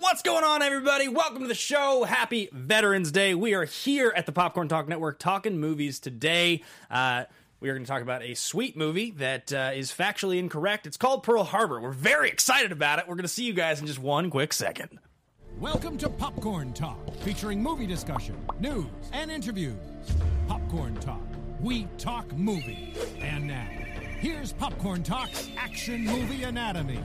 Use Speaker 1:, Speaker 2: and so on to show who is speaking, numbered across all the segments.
Speaker 1: What's going on, everybody? Welcome to the show. Happy Veterans Day. We are here at the Popcorn Talk Network talking movies today. Uh, we are going to talk about a sweet movie that uh, is factually incorrect. It's called Pearl Harbor. We're very excited about it. We're going to see you guys in just one quick second.
Speaker 2: Welcome to Popcorn Talk, featuring movie discussion, news, and interviews. Popcorn Talk, we talk movie. And now, here's Popcorn Talk's Action Movie Anatomy.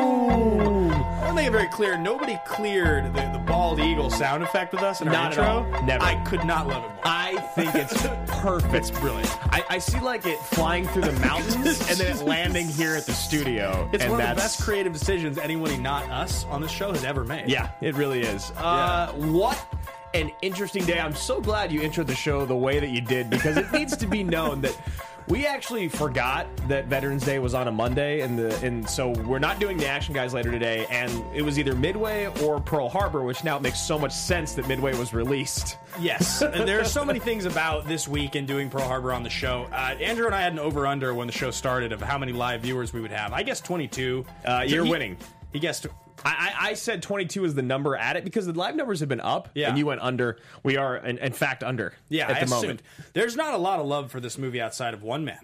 Speaker 1: I want to make it very clear nobody cleared the, the bald eagle sound effect with us in our
Speaker 3: Not at
Speaker 1: intro.
Speaker 3: all. Never.
Speaker 1: I could not love it more.
Speaker 3: I think it's perfect.
Speaker 1: it's brilliant.
Speaker 3: I, I see like it flying through the mountains and then it landing here at the studio.
Speaker 1: It's
Speaker 3: and
Speaker 1: one of the
Speaker 3: that's-
Speaker 1: best creative decisions anyone, not us on this show has ever made.
Speaker 3: Yeah, it really is. Uh, what an interesting day. I'm so glad you introed the show the way that you did because it needs to be known that we actually forgot that Veterans Day was on a Monday, and the and so we're not doing the Action Guys later today. And it was either Midway or Pearl Harbor, which now makes so much sense that Midway was released.
Speaker 1: Yes, And there are so many things about this week and doing Pearl Harbor on the show. Uh, Andrew and I had an over under when the show started of how many live viewers we would have. I guess 22.
Speaker 3: Uh,
Speaker 1: So
Speaker 3: you're
Speaker 1: he-
Speaker 3: winning.
Speaker 1: He guessed.
Speaker 3: I, I I said 22 is the number at it because the live numbers have been up,
Speaker 1: Yeah.
Speaker 3: and you went under. We are, in, in fact, under.
Speaker 1: Yeah,
Speaker 3: at
Speaker 1: I
Speaker 3: the
Speaker 1: assumed.
Speaker 3: moment.
Speaker 1: There's not a lot of love for this movie outside of one man.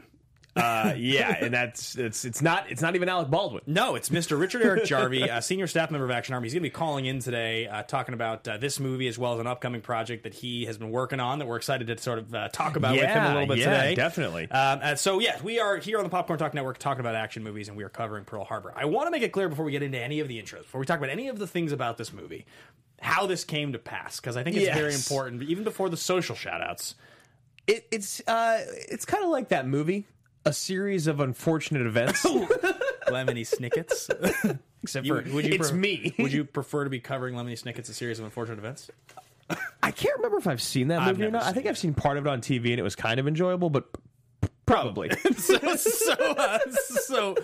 Speaker 3: Uh, yeah, and that's it's it's not it's not even Alec Baldwin.
Speaker 1: No, it's Mr. Richard Eric Jarvie, a senior staff member of Action Army. He's going to be calling in today, uh, talking about uh, this movie as well as an upcoming project that he has been working on that we're excited to sort of uh, talk about with him a little bit
Speaker 3: yeah,
Speaker 1: today.
Speaker 3: definitely.
Speaker 1: Um, so, yes, we are here on the Popcorn Talk Network talking about action movies, and we are covering Pearl Harbor. I want to make it clear before we get into any of the intros, before we talk about any of the things about this movie, how this came to pass, because I think it's
Speaker 3: Yes.
Speaker 1: very important, even before the social shout outs.
Speaker 3: It, it's uh it's kind of like that movie, a series of unfortunate events.
Speaker 1: Lemony Snickets.
Speaker 3: Except
Speaker 1: You-
Speaker 3: for
Speaker 1: would you
Speaker 3: it's
Speaker 1: pre-
Speaker 3: me.
Speaker 1: would you prefer to be covering Lemony Snicket's a series of unfortunate events?
Speaker 3: I can't remember if I've seen that
Speaker 1: I've
Speaker 3: movie or
Speaker 1: never
Speaker 3: not. I think I've seen part of it on TV and it was kind of enjoyable, but probably.
Speaker 1: so so uh, so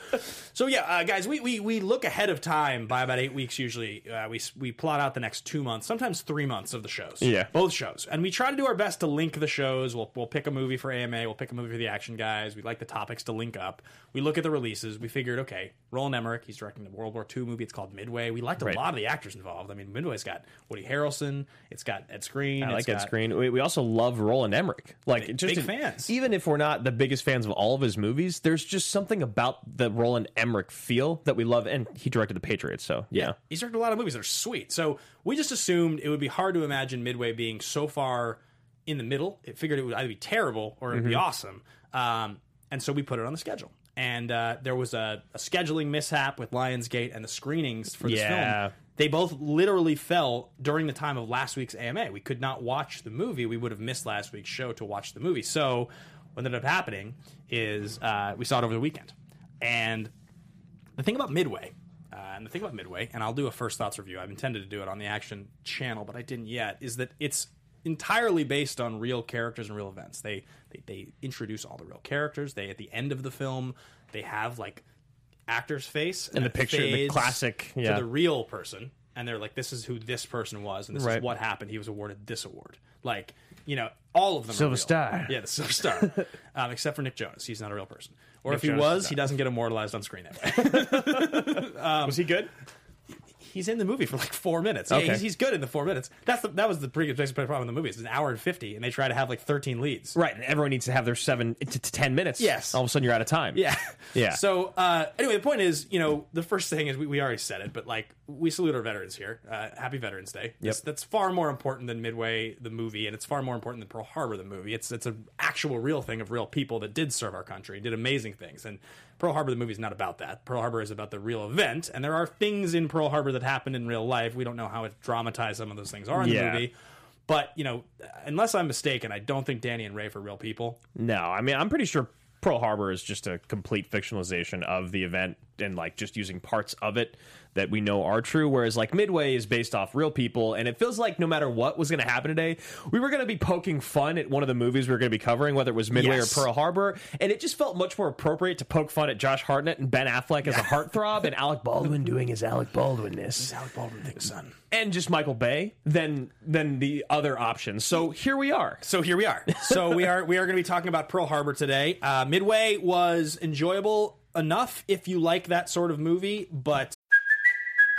Speaker 1: so yeah, uh, guys. We, we we look ahead of time by about eight weeks. Usually, uh, we we plot out the next two months, sometimes three months of the shows.
Speaker 3: Yeah.
Speaker 1: both shows, and we try to do our best to link the shows. We'll we'll pick a movie for AMA. We'll pick a movie for the Action Guys. We like the topics to link up. We look at the releases. We figured, okay, Roland Emmerich. He's directing the World War II movie. It's called Midway. We liked a
Speaker 3: Right.
Speaker 1: lot of the actors involved. I mean, Midway's got Woody Harrelson. It's got Ed Skrein.
Speaker 3: I like
Speaker 1: got-
Speaker 3: screen. We, we also love Roland Emmerich. Like
Speaker 1: Big-
Speaker 3: just
Speaker 1: big fans.
Speaker 3: Even if we're not the biggest fans of all of his movies, there's just something about the Roland Emmerich feel that we love. And he directed The Patriots, so yeah.
Speaker 1: He's directed a lot of movies that are sweet. So we just assumed it would be hard to imagine Midway being so far in the middle. It figured it would either be terrible or it would be
Speaker 3: Mm-hmm.
Speaker 1: awesome. Um, and so we put it on the schedule. And uh, there was a, a scheduling mishap with Lionsgate and the screenings for this
Speaker 3: Yeah.
Speaker 1: film. They both literally fell during the time of last week's AMA. We could not watch the movie. We would have missed last week's show to watch the movie. So what ended up happening is uh, we saw it over the weekend. And the thing about Midway, uh, and the thing about Midway, and I'll do a first thoughts review. I've intended to do it on the Action channel, but I didn't yet. Is that it's entirely based on real characters and real events. They they, they introduce all the real characters. They at the end of the film they have like actor's face
Speaker 3: And the picture- the classic, yeah.
Speaker 1: to the real person, and they're like, "This is who this person was, and this is what happened. He was awarded this award." Like you know, all of them. are
Speaker 3: Silver. Star.
Speaker 1: Yeah, the Silver Star. um, except for Nick Jonas, he's not a real person. Or if he
Speaker 3: Jonas
Speaker 1: was, he doesn't get immortalized on screen that way.
Speaker 3: Was he good?
Speaker 1: He's in the movie for like four minutes. Yeah, he's, he's good in the four minutes. That's the, that was the pretty basic problem in the movie. It's an hour and fifty, and they try to have like thirteen leads.
Speaker 3: Right, and everyone needs to have their seven to, to ten minutes.
Speaker 1: Yes.
Speaker 3: all of a sudden you're out of time.
Speaker 1: Yeah.
Speaker 3: Yeah.
Speaker 1: So uh, anyway, the point is, you know, the first thing is we, we already said it, but like we salute our veterans here. Uh, happy Veterans Day. That's, that's far more important than Midway the movie, and it's far more important than Pearl Harbor the movie. It's it's an actual real thing of real people that did serve our country, did amazing things, and Pearl Harbor the movie is not about that. Pearl Harbor is about the real event, and there are things in Pearl Harbor that happened in real life. We don't know how it dramatized some of those things are in
Speaker 3: Yeah.
Speaker 1: the movie. But you know, unless I'm mistaken, I don't think Danny and Rafe are real people.
Speaker 3: No, I mean I'm pretty sure Pearl Harbor is just a complete fictionalization of the event and like just using parts of it that we know are true. Whereas like Midway is based off real people, and it feels like no matter what was going to happen today, we were going to be poking fun at one of the movies we were going to be covering, whether it was Midway
Speaker 1: Yes.
Speaker 3: or Pearl Harbor, and it just felt much more appropriate to poke fun at Josh Hartnett and Ben Affleck as a heartthrob, and Alec Baldwin doing his Alec Baldwinness
Speaker 1: Alec Baldwin thinks, son.
Speaker 3: and just Michael Bay than than the other options. So here we are.
Speaker 1: So here we are. So we are we are going to be talking about Pearl Harbor today. Uh, Midway was enjoyable enough if you like that sort of movie, but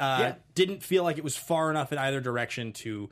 Speaker 1: Uh, didn't feel like it was far enough in either direction to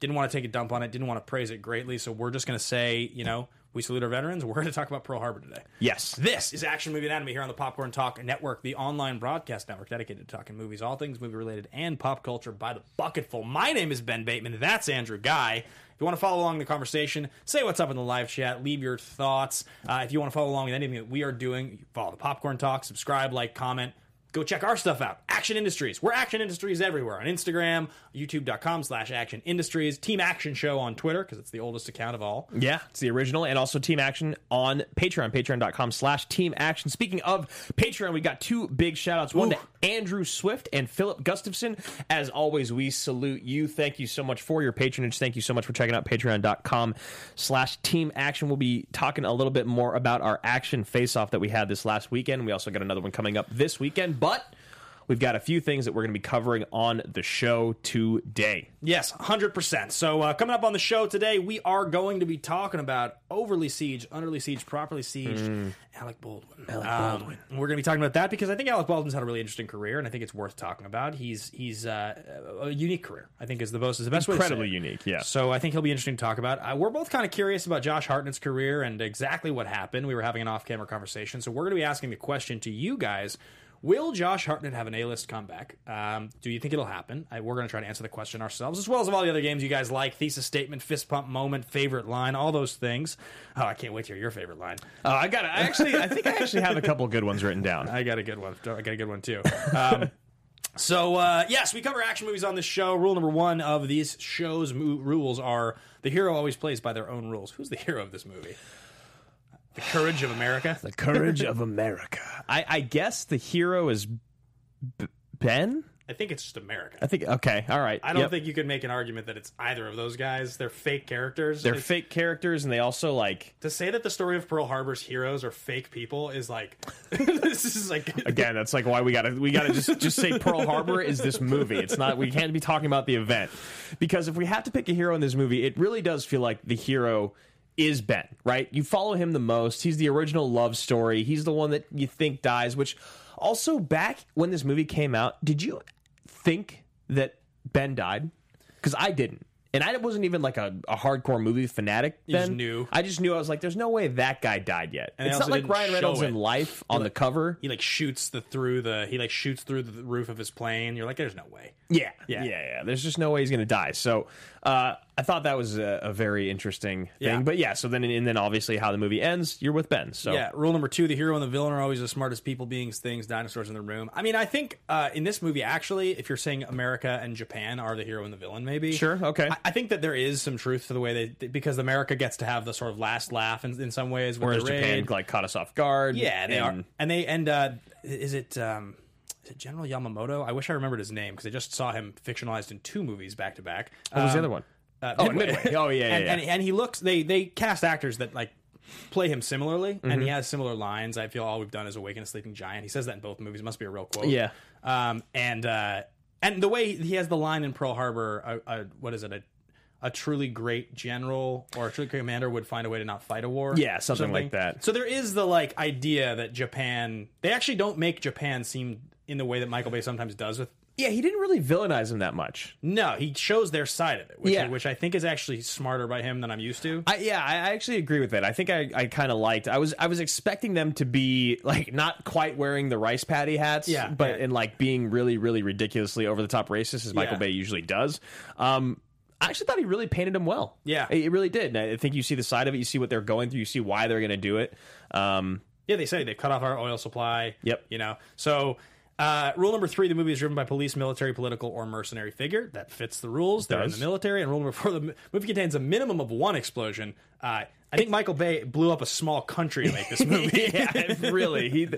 Speaker 1: didn't want to take a dump on it didn't want to praise it greatly. So we're just going to say you know we salute our veterans. We're going to talk about pearl harbor today.
Speaker 3: Yes.
Speaker 1: this is action movie anatomy here on the popcorn talk network the online broadcast network dedicated to talking movies all things movie related and pop culture by the bucketful my name is ben bateman. That's andrew guy. If you want to follow along the conversation, say what's up in the live chat, leave your thoughts. Uh, if you want to follow along with anything that we are doing, follow the Popcorn Talk, subscribe, like, comment go check our stuff out action industries we're action industries everywhere on instagram youtube.com slash action industries team action show on twitter because it's the oldest account of all
Speaker 3: Yeah, it's the original, and also Team Action on Patreon, patreon.com slash Team Action. Speaking of Patreon, we got two big shout outs. One to Andrew Swift and Philip Gustafson. As always, we salute you. Thank you so much for your patronage. Thank you so much for checking out patreon.com slash Team Action. We'll be talking a little bit more about our action face off that we had this last weekend. We also got another one coming up this weekend, but we've got a few things that we're going to be covering on the show today.
Speaker 1: yes 100% so uh, coming up on the show today we are going to be talking about overly siege underly siege properly sieged alec baldwin alec baldwin we're going to be talking about that because i think alec baldwin's had a really interesting career and i think it's worth talking about he's he's uh, a unique career i think is the most is the best way
Speaker 3: Incredibly unique, yeah.
Speaker 1: So I think he'll be interesting to talk about. Uh, we're both kind of curious about Josh Hartnett's career and exactly what happened. We were having an off-camera conversation, so we're going to be asking the question to you guys: Will Josh Hartnett have an A-list comeback? Um, do you think it'll happen? I, we're going to try to answer the question ourselves, as well as all the other games you guys like: thesis statement, fist pump moment, favorite line, all those things. Oh, I can't wait to hear your favorite line.
Speaker 3: Uh, I got. I actually. I think I actually have a couple good ones written down.
Speaker 1: I got a good one. I got a good one too. Um, so uh, yes, we cover action movies on this show. Rule number one of these shows' mo- rules are the hero always plays by their own rules. Who's the hero of this movie? The Courage of America.
Speaker 3: The courage of America. I, I guess the hero is B- Ben.
Speaker 1: I think it's just America.
Speaker 3: I think. Okay. All right.
Speaker 1: I don't
Speaker 3: Yep.
Speaker 1: think you could make an argument that it's either of those guys. They're fake characters.
Speaker 3: they're
Speaker 1: It's-
Speaker 3: fake characters, and they also like.
Speaker 1: To say that the story of Pearl Harbor's heroes are fake people is like this is like
Speaker 3: Again, that's like why we gotta we gotta just just say Pearl Harbor is this movie. It's not we can't be talking about the event because if we have to pick a hero in this movie, it really does feel like the hero is Ben, right? You follow him the most. He's the original love story. He's the one that you think dies. Which also back when this movie came out, did you think that Ben died? Because I didn't. And I wasn't even like a, a hardcore movie fanatic.
Speaker 1: You just
Speaker 3: then.
Speaker 1: knew.
Speaker 3: I just knew. I was like, "There's no way that guy died yet."
Speaker 1: And
Speaker 3: it's not like Ryan Reynolds in. Life on the cover.
Speaker 1: he like shoots the through the he like shoots through the roof of his plane. You're like, there's no way.
Speaker 3: Yeah,
Speaker 1: Yeah.
Speaker 3: yeah, yeah, There's just no way he's to die. So uh, I thought that was a, a very interesting thing.
Speaker 1: Yeah.
Speaker 3: But yeah, so then and then obviously how the movie ends, you're with Ben. So
Speaker 1: Yeah, rule number two: the hero and the villain are always the smartest people, beings, things, dinosaurs in the room. I mean, I think uh, in this movie, actually, if you're saying America and Japan are the hero and the villain, maybe
Speaker 3: Sure, okay.
Speaker 1: I, I think that there is some truth to the way they because America gets to have the sort of last laugh in, in some ways.
Speaker 3: Whereas Japan
Speaker 1: raid.
Speaker 3: like caught us off guard.
Speaker 1: yeah, they
Speaker 3: and-
Speaker 1: are, and they and uh, is it um, is it General Yamamoto? I wish I remembered his name because I just saw him fictionalized in two movies back to back.
Speaker 3: What was the
Speaker 1: Um,
Speaker 3: other one?
Speaker 1: uh,
Speaker 3: Oh, Midway. Oh, yeah, yeah,
Speaker 1: and,
Speaker 3: yeah.
Speaker 1: And, and he looks. They they cast actors that like play him similarly, and he has similar lines. I feel all we've done is awaken a sleeping giant. He says that in both movies. It must be a real quote.
Speaker 3: Yeah.
Speaker 1: Um. And uh. And the way he has the line in Pearl Harbor, a, a, what is it? A a truly great general or a truly great commander would find a way to not fight a war.
Speaker 3: Yeah,
Speaker 1: or
Speaker 3: something like that.
Speaker 1: So there is the like idea that Japan. They actually don't make Japan seem in the way that Michael Bay sometimes does with
Speaker 3: Yeah, he didn't really villainize him that much.
Speaker 1: No, he shows their side of it, which,
Speaker 3: Yeah.
Speaker 1: which I think is actually smarter by him than I'm used to.
Speaker 3: I, yeah, I I actually agree with that. I think I, I kind of liked. I was I was expecting them to be like not quite wearing the rice patty hats,
Speaker 1: Yeah,
Speaker 3: but
Speaker 1: yeah.
Speaker 3: and like being really really ridiculously over the top racist as Michael
Speaker 1: Yeah.
Speaker 3: Bay usually does. Um, I actually thought he really painted him well.
Speaker 1: Yeah.
Speaker 3: it, it really did. And I think you see the side of it. You see what they're going through. You see why they're going to do it. Um,
Speaker 1: Yeah, they say they've cut off our oil supply.
Speaker 3: Yep.
Speaker 1: You know, so uh, rule number three: the movie is driven by police, military, political, or mercenary figure. That fits the rules. They're in the military. And rule number four: the movie contains a minimum of one explosion. Uh, I think Michael Bay blew up a small country to make this movie.
Speaker 3: yeah, really. He,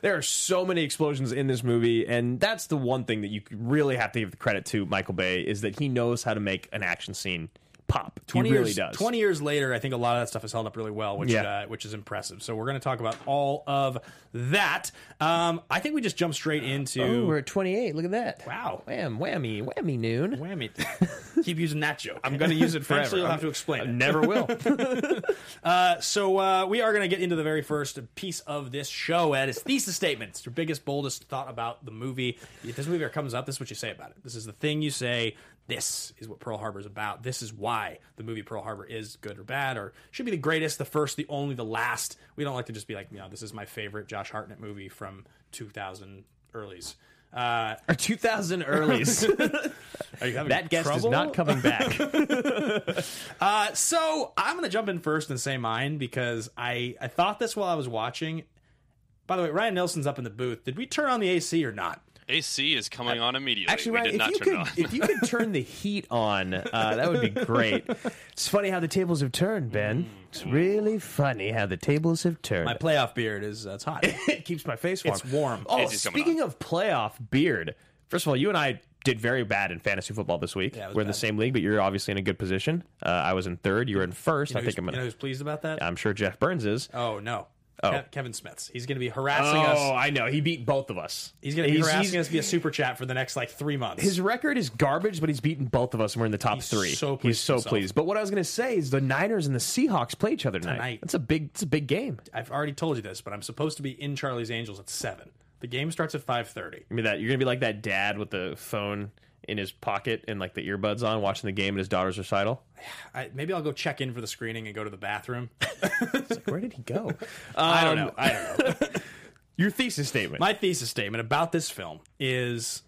Speaker 3: there are so many explosions in this movie, and that's the one thing that you really have to give the credit to Michael Bay is that he knows how to make an action scene pop.
Speaker 1: Twenty
Speaker 3: he really
Speaker 1: years,
Speaker 3: does.
Speaker 1: Twenty years later, I think a lot of that stuff has held up really well, which
Speaker 3: Yeah.
Speaker 1: uh, which is impressive. So we're going to talk about all of that. Um, I think we just jump straight into
Speaker 3: Oh, we're at 28. Look at that.
Speaker 1: Wow.
Speaker 3: Wham, whammy, whammy noon.
Speaker 1: whammy. Keep using that joke.
Speaker 3: I'm going to use it forever.
Speaker 1: Eventually, you'll have to explain
Speaker 3: I
Speaker 1: it.
Speaker 3: never will.
Speaker 1: So uh, we are going to get into the very first piece of this show, Ed. It's thesis statements. Your biggest, boldest thought about the movie. If this movie ever comes up, this is what you say about it. This is the thing you say. This is what Pearl Harbor is about. This is why the movie Pearl Harbor is good or bad, or should be the greatest, the first, the only, the last. We don't like to just be like, you know, this is my favorite Josh Hartnett movie from 2000 earlys. Uh,
Speaker 3: Our 2000 earlies.
Speaker 1: are you having
Speaker 3: that guest is not coming back.
Speaker 1: Uh, so I'm gonna jump in first and say mine because I I thought this while I was watching. By the way, Ryan Nelson's up in the booth. Did we turn on the AC or not?
Speaker 4: AC is coming on immediately.
Speaker 3: Actually,
Speaker 4: we
Speaker 3: Ryan,
Speaker 4: did
Speaker 3: if
Speaker 4: not
Speaker 3: you
Speaker 4: turn
Speaker 3: could,
Speaker 4: on.
Speaker 3: if you could turn the heat on, uh, that would be great. It's funny how the tables have turned, Ben. It's really funny how the tables have turned.
Speaker 1: My playoff beard is uh, it's hot.
Speaker 3: it keeps my face warm.
Speaker 1: It's warm.
Speaker 3: Oh,
Speaker 4: AC's
Speaker 3: speaking of playoff beard, first of all, you and I did very bad in fantasy football this week.
Speaker 1: Yeah,
Speaker 3: We're in the same league, but you're obviously in a good position. Uh, I was in third. You were in first.
Speaker 1: You know,
Speaker 3: I think I'm
Speaker 1: you know
Speaker 3: gonna.
Speaker 1: who's pleased about that?
Speaker 3: I'm sure Jeff Burns is.
Speaker 1: oh no.
Speaker 3: Oh.
Speaker 1: Ke- Kevin Smith's. He's going to be harassing
Speaker 3: oh,
Speaker 1: us. Oh.
Speaker 3: I know. He beat both of us.
Speaker 1: He's going to be harassing us via super chat for the next like three months.
Speaker 3: His record is garbage, but he's beaten both of us, and we're in the top
Speaker 1: He's
Speaker 3: three.
Speaker 1: so pleased he's
Speaker 3: so
Speaker 1: with himself.
Speaker 3: pleased. But what I was going to say is the Niners and the Seahawks play each other tonight.
Speaker 1: Tonight.
Speaker 3: That's a big. It's a big game.
Speaker 1: I've already told you this, but I'm supposed to be in Charlie's Angels at seven. The game starts at five thirty.
Speaker 3: I mean that you're gonna be like that dad with the phone in his pocket and like the earbuds on, watching the game at his daughter's recital.
Speaker 1: I, maybe I'll go check in for the screening and go to the bathroom.
Speaker 3: Where did he go?
Speaker 1: I don't
Speaker 3: Um,
Speaker 1: know. I don't know.
Speaker 3: Your thesis statement.
Speaker 1: My thesis statement about this film is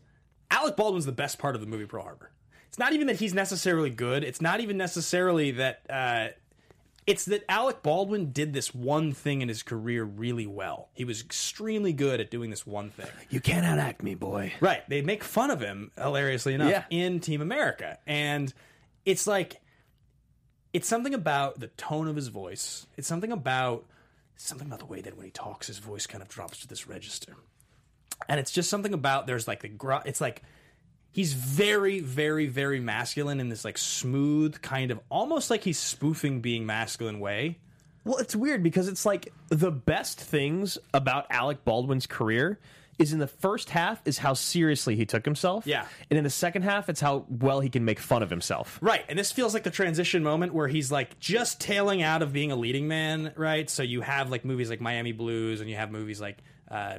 Speaker 1: Alec Baldwin's the best part of the movie Pearl Harbor. It's not even that he's necessarily good. It's not even necessarily that. Uh, it's that Alec Baldwin did this one thing in his career really well. He was extremely good at doing this one thing.
Speaker 3: you can't outact me, boy.
Speaker 1: Right. They make fun of him, hilariously enough,
Speaker 3: Yeah.
Speaker 1: in Team America. And it's like, it's something about the tone of his voice. It's something about something about the way that when he talks, his voice kind of drops to this register. And it's just something about there's like the gr- it's like he's very, very, very masculine in this like smooth kind of almost like he's spoofing being masculine way.
Speaker 3: Well, it's weird because it's like the best things about Alec Baldwin's career is in the first half is how seriously he took himself.
Speaker 1: Yeah.
Speaker 3: And in the second half, it's how well he can make fun of himself.
Speaker 1: Right, and this feels like the transition moment where he's like just tailing out of being a leading man, right? So you have like movies like Miami Blues, and you have movies like uh,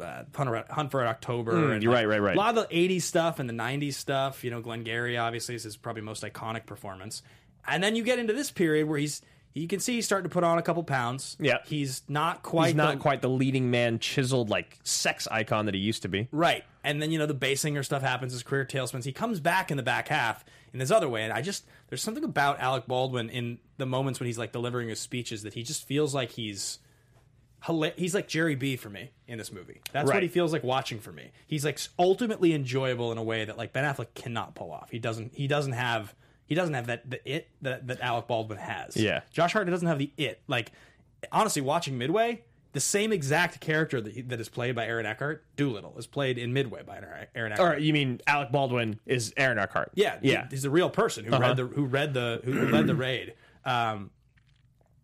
Speaker 1: uh, Hunt, for, Hunt for October. and
Speaker 3: Mm, you're
Speaker 1: like,
Speaker 3: right, right, right.
Speaker 1: A lot of the '80s stuff and the '90s stuff. You know, Glengarry obviously is his probably most iconic performance, and then you get into this period where he's. You can see he's starting to put on a couple pounds.
Speaker 3: Yeah.
Speaker 1: he's not quite.
Speaker 3: He's not
Speaker 1: the-
Speaker 3: quite the leading man, chiseled like sex icon that he used to be.
Speaker 1: Right. And then, you know, the Basinger stuff happens, his career tailspins. He comes back in the back half in this other way. And I just, there's something about Alec Baldwin in the moments when he's like delivering his speeches that he just feels like he's, he's like Jerry B for me in this movie. That's what he feels like watching for me. He's like ultimately enjoyable in a way that like Ben Affleck cannot pull off. He doesn't, he doesn't have, he doesn't have that, the it that, that Alec Baldwin has.
Speaker 3: Yeah.
Speaker 1: Josh Hartnett doesn't have the it. Like, honestly, watching Midway, the same exact character that, he, that is played by Aaron Eckhart, Doolittle, is played in Midway by Aaron Eckhart.
Speaker 3: Or you mean Alec Baldwin is Aaron Eckhart?
Speaker 1: yeah,
Speaker 3: yeah.
Speaker 1: he- he's a real person who
Speaker 3: Uh-huh.
Speaker 1: read the who read the who led the raid. Um,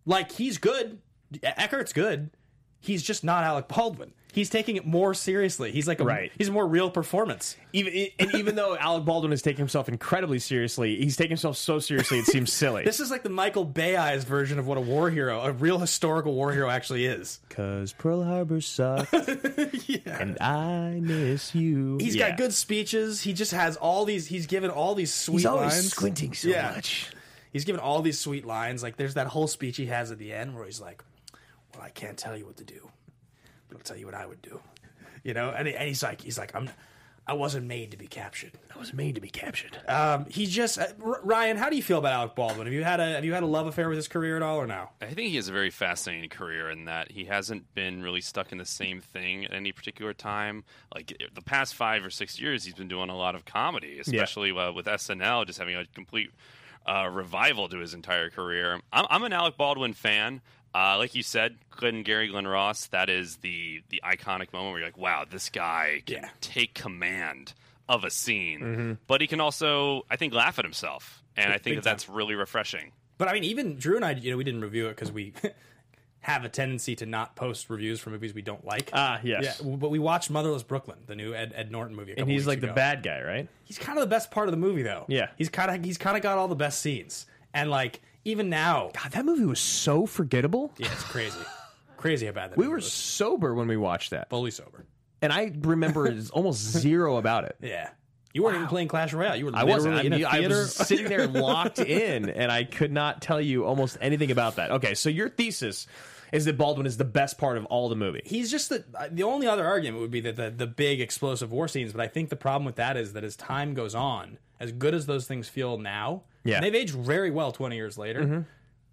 Speaker 1: like he's good. Eckhart's good. He's just not Alec Baldwin. He's taking it more seriously. He's like a,
Speaker 3: Right.
Speaker 1: He's a more real performance.
Speaker 3: Even and even though Alec Baldwin is taking himself incredibly seriously, he's taking himself so seriously it seems silly.
Speaker 1: This is like the Michael Bay eyes version of what a war hero, a real historical war hero, actually is.
Speaker 3: Cause Pearl Harbor sucked, and I miss you.
Speaker 1: He's
Speaker 3: Yeah.
Speaker 1: got good speeches. He just has all these. He's given all these sweet
Speaker 3: He's always
Speaker 1: lines.
Speaker 3: squinting so
Speaker 1: Yeah.
Speaker 3: much.
Speaker 1: He's given all these sweet lines. Like there's that whole speech he has at the end where he's like, "Well, I can't tell you what to do, but I'll tell you what I would do." You know, and, and he's like, he's like, I'm, I wasn't made to be captured.
Speaker 3: I was made to be captured.
Speaker 1: Um, he just uh, R- Ryan. How do you feel about Alec Baldwin? Have you had a have you had a love affair with his career at all, or no?
Speaker 4: I think he has a very fascinating career in that he hasn't been really stuck in the same thing at any particular time. Like the past five or six years, he's been doing a lot of comedy, especially uh, with SNL, just having a complete uh, revival to his entire career. I'm, I'm an Alec Baldwin fan. Uh, like you said, Glengarry Glen Ross. That is the the iconic moment where you're like, wow, this guy can
Speaker 1: Yeah.
Speaker 4: take command of a scene, but he can also, I think, laugh at himself, and I think
Speaker 1: big
Speaker 4: that that's really refreshing.
Speaker 1: But I mean, even Drew and I, you know, we didn't review it because we have a tendency to not post reviews for movies we don't like.
Speaker 3: Ah, yes.
Speaker 1: Yeah, but we watched Motherless Brooklyn, the new Ed, Ed Norton movie, a
Speaker 3: And he's
Speaker 1: weeks
Speaker 3: like the bad guy, right?
Speaker 1: He's kind of the best part of the movie, though.
Speaker 3: Yeah.
Speaker 1: he's kind of he's kind of got all the best scenes, and like even now,
Speaker 3: God, that movie was so forgettable.
Speaker 1: yeah, it's crazy, crazy how bad that
Speaker 3: We
Speaker 1: movie
Speaker 3: were
Speaker 1: was.
Speaker 3: sober when we watched that,
Speaker 1: fully sober.
Speaker 3: and I remember almost zero about it.
Speaker 1: Yeah, you weren't even playing Clash Royale. You were
Speaker 3: I wasn't. I, mean, I was sitting there locked in, and I could not tell you almost anything about that. Okay, so your thesis is that Baldwin is the best part of all the movie.
Speaker 1: He's just the uh, the only other argument would be that the the big explosive war scenes. But I think the problem with that is that as time goes on, as good as those things feel now,
Speaker 3: Yeah.
Speaker 1: and they've aged very well twenty years later.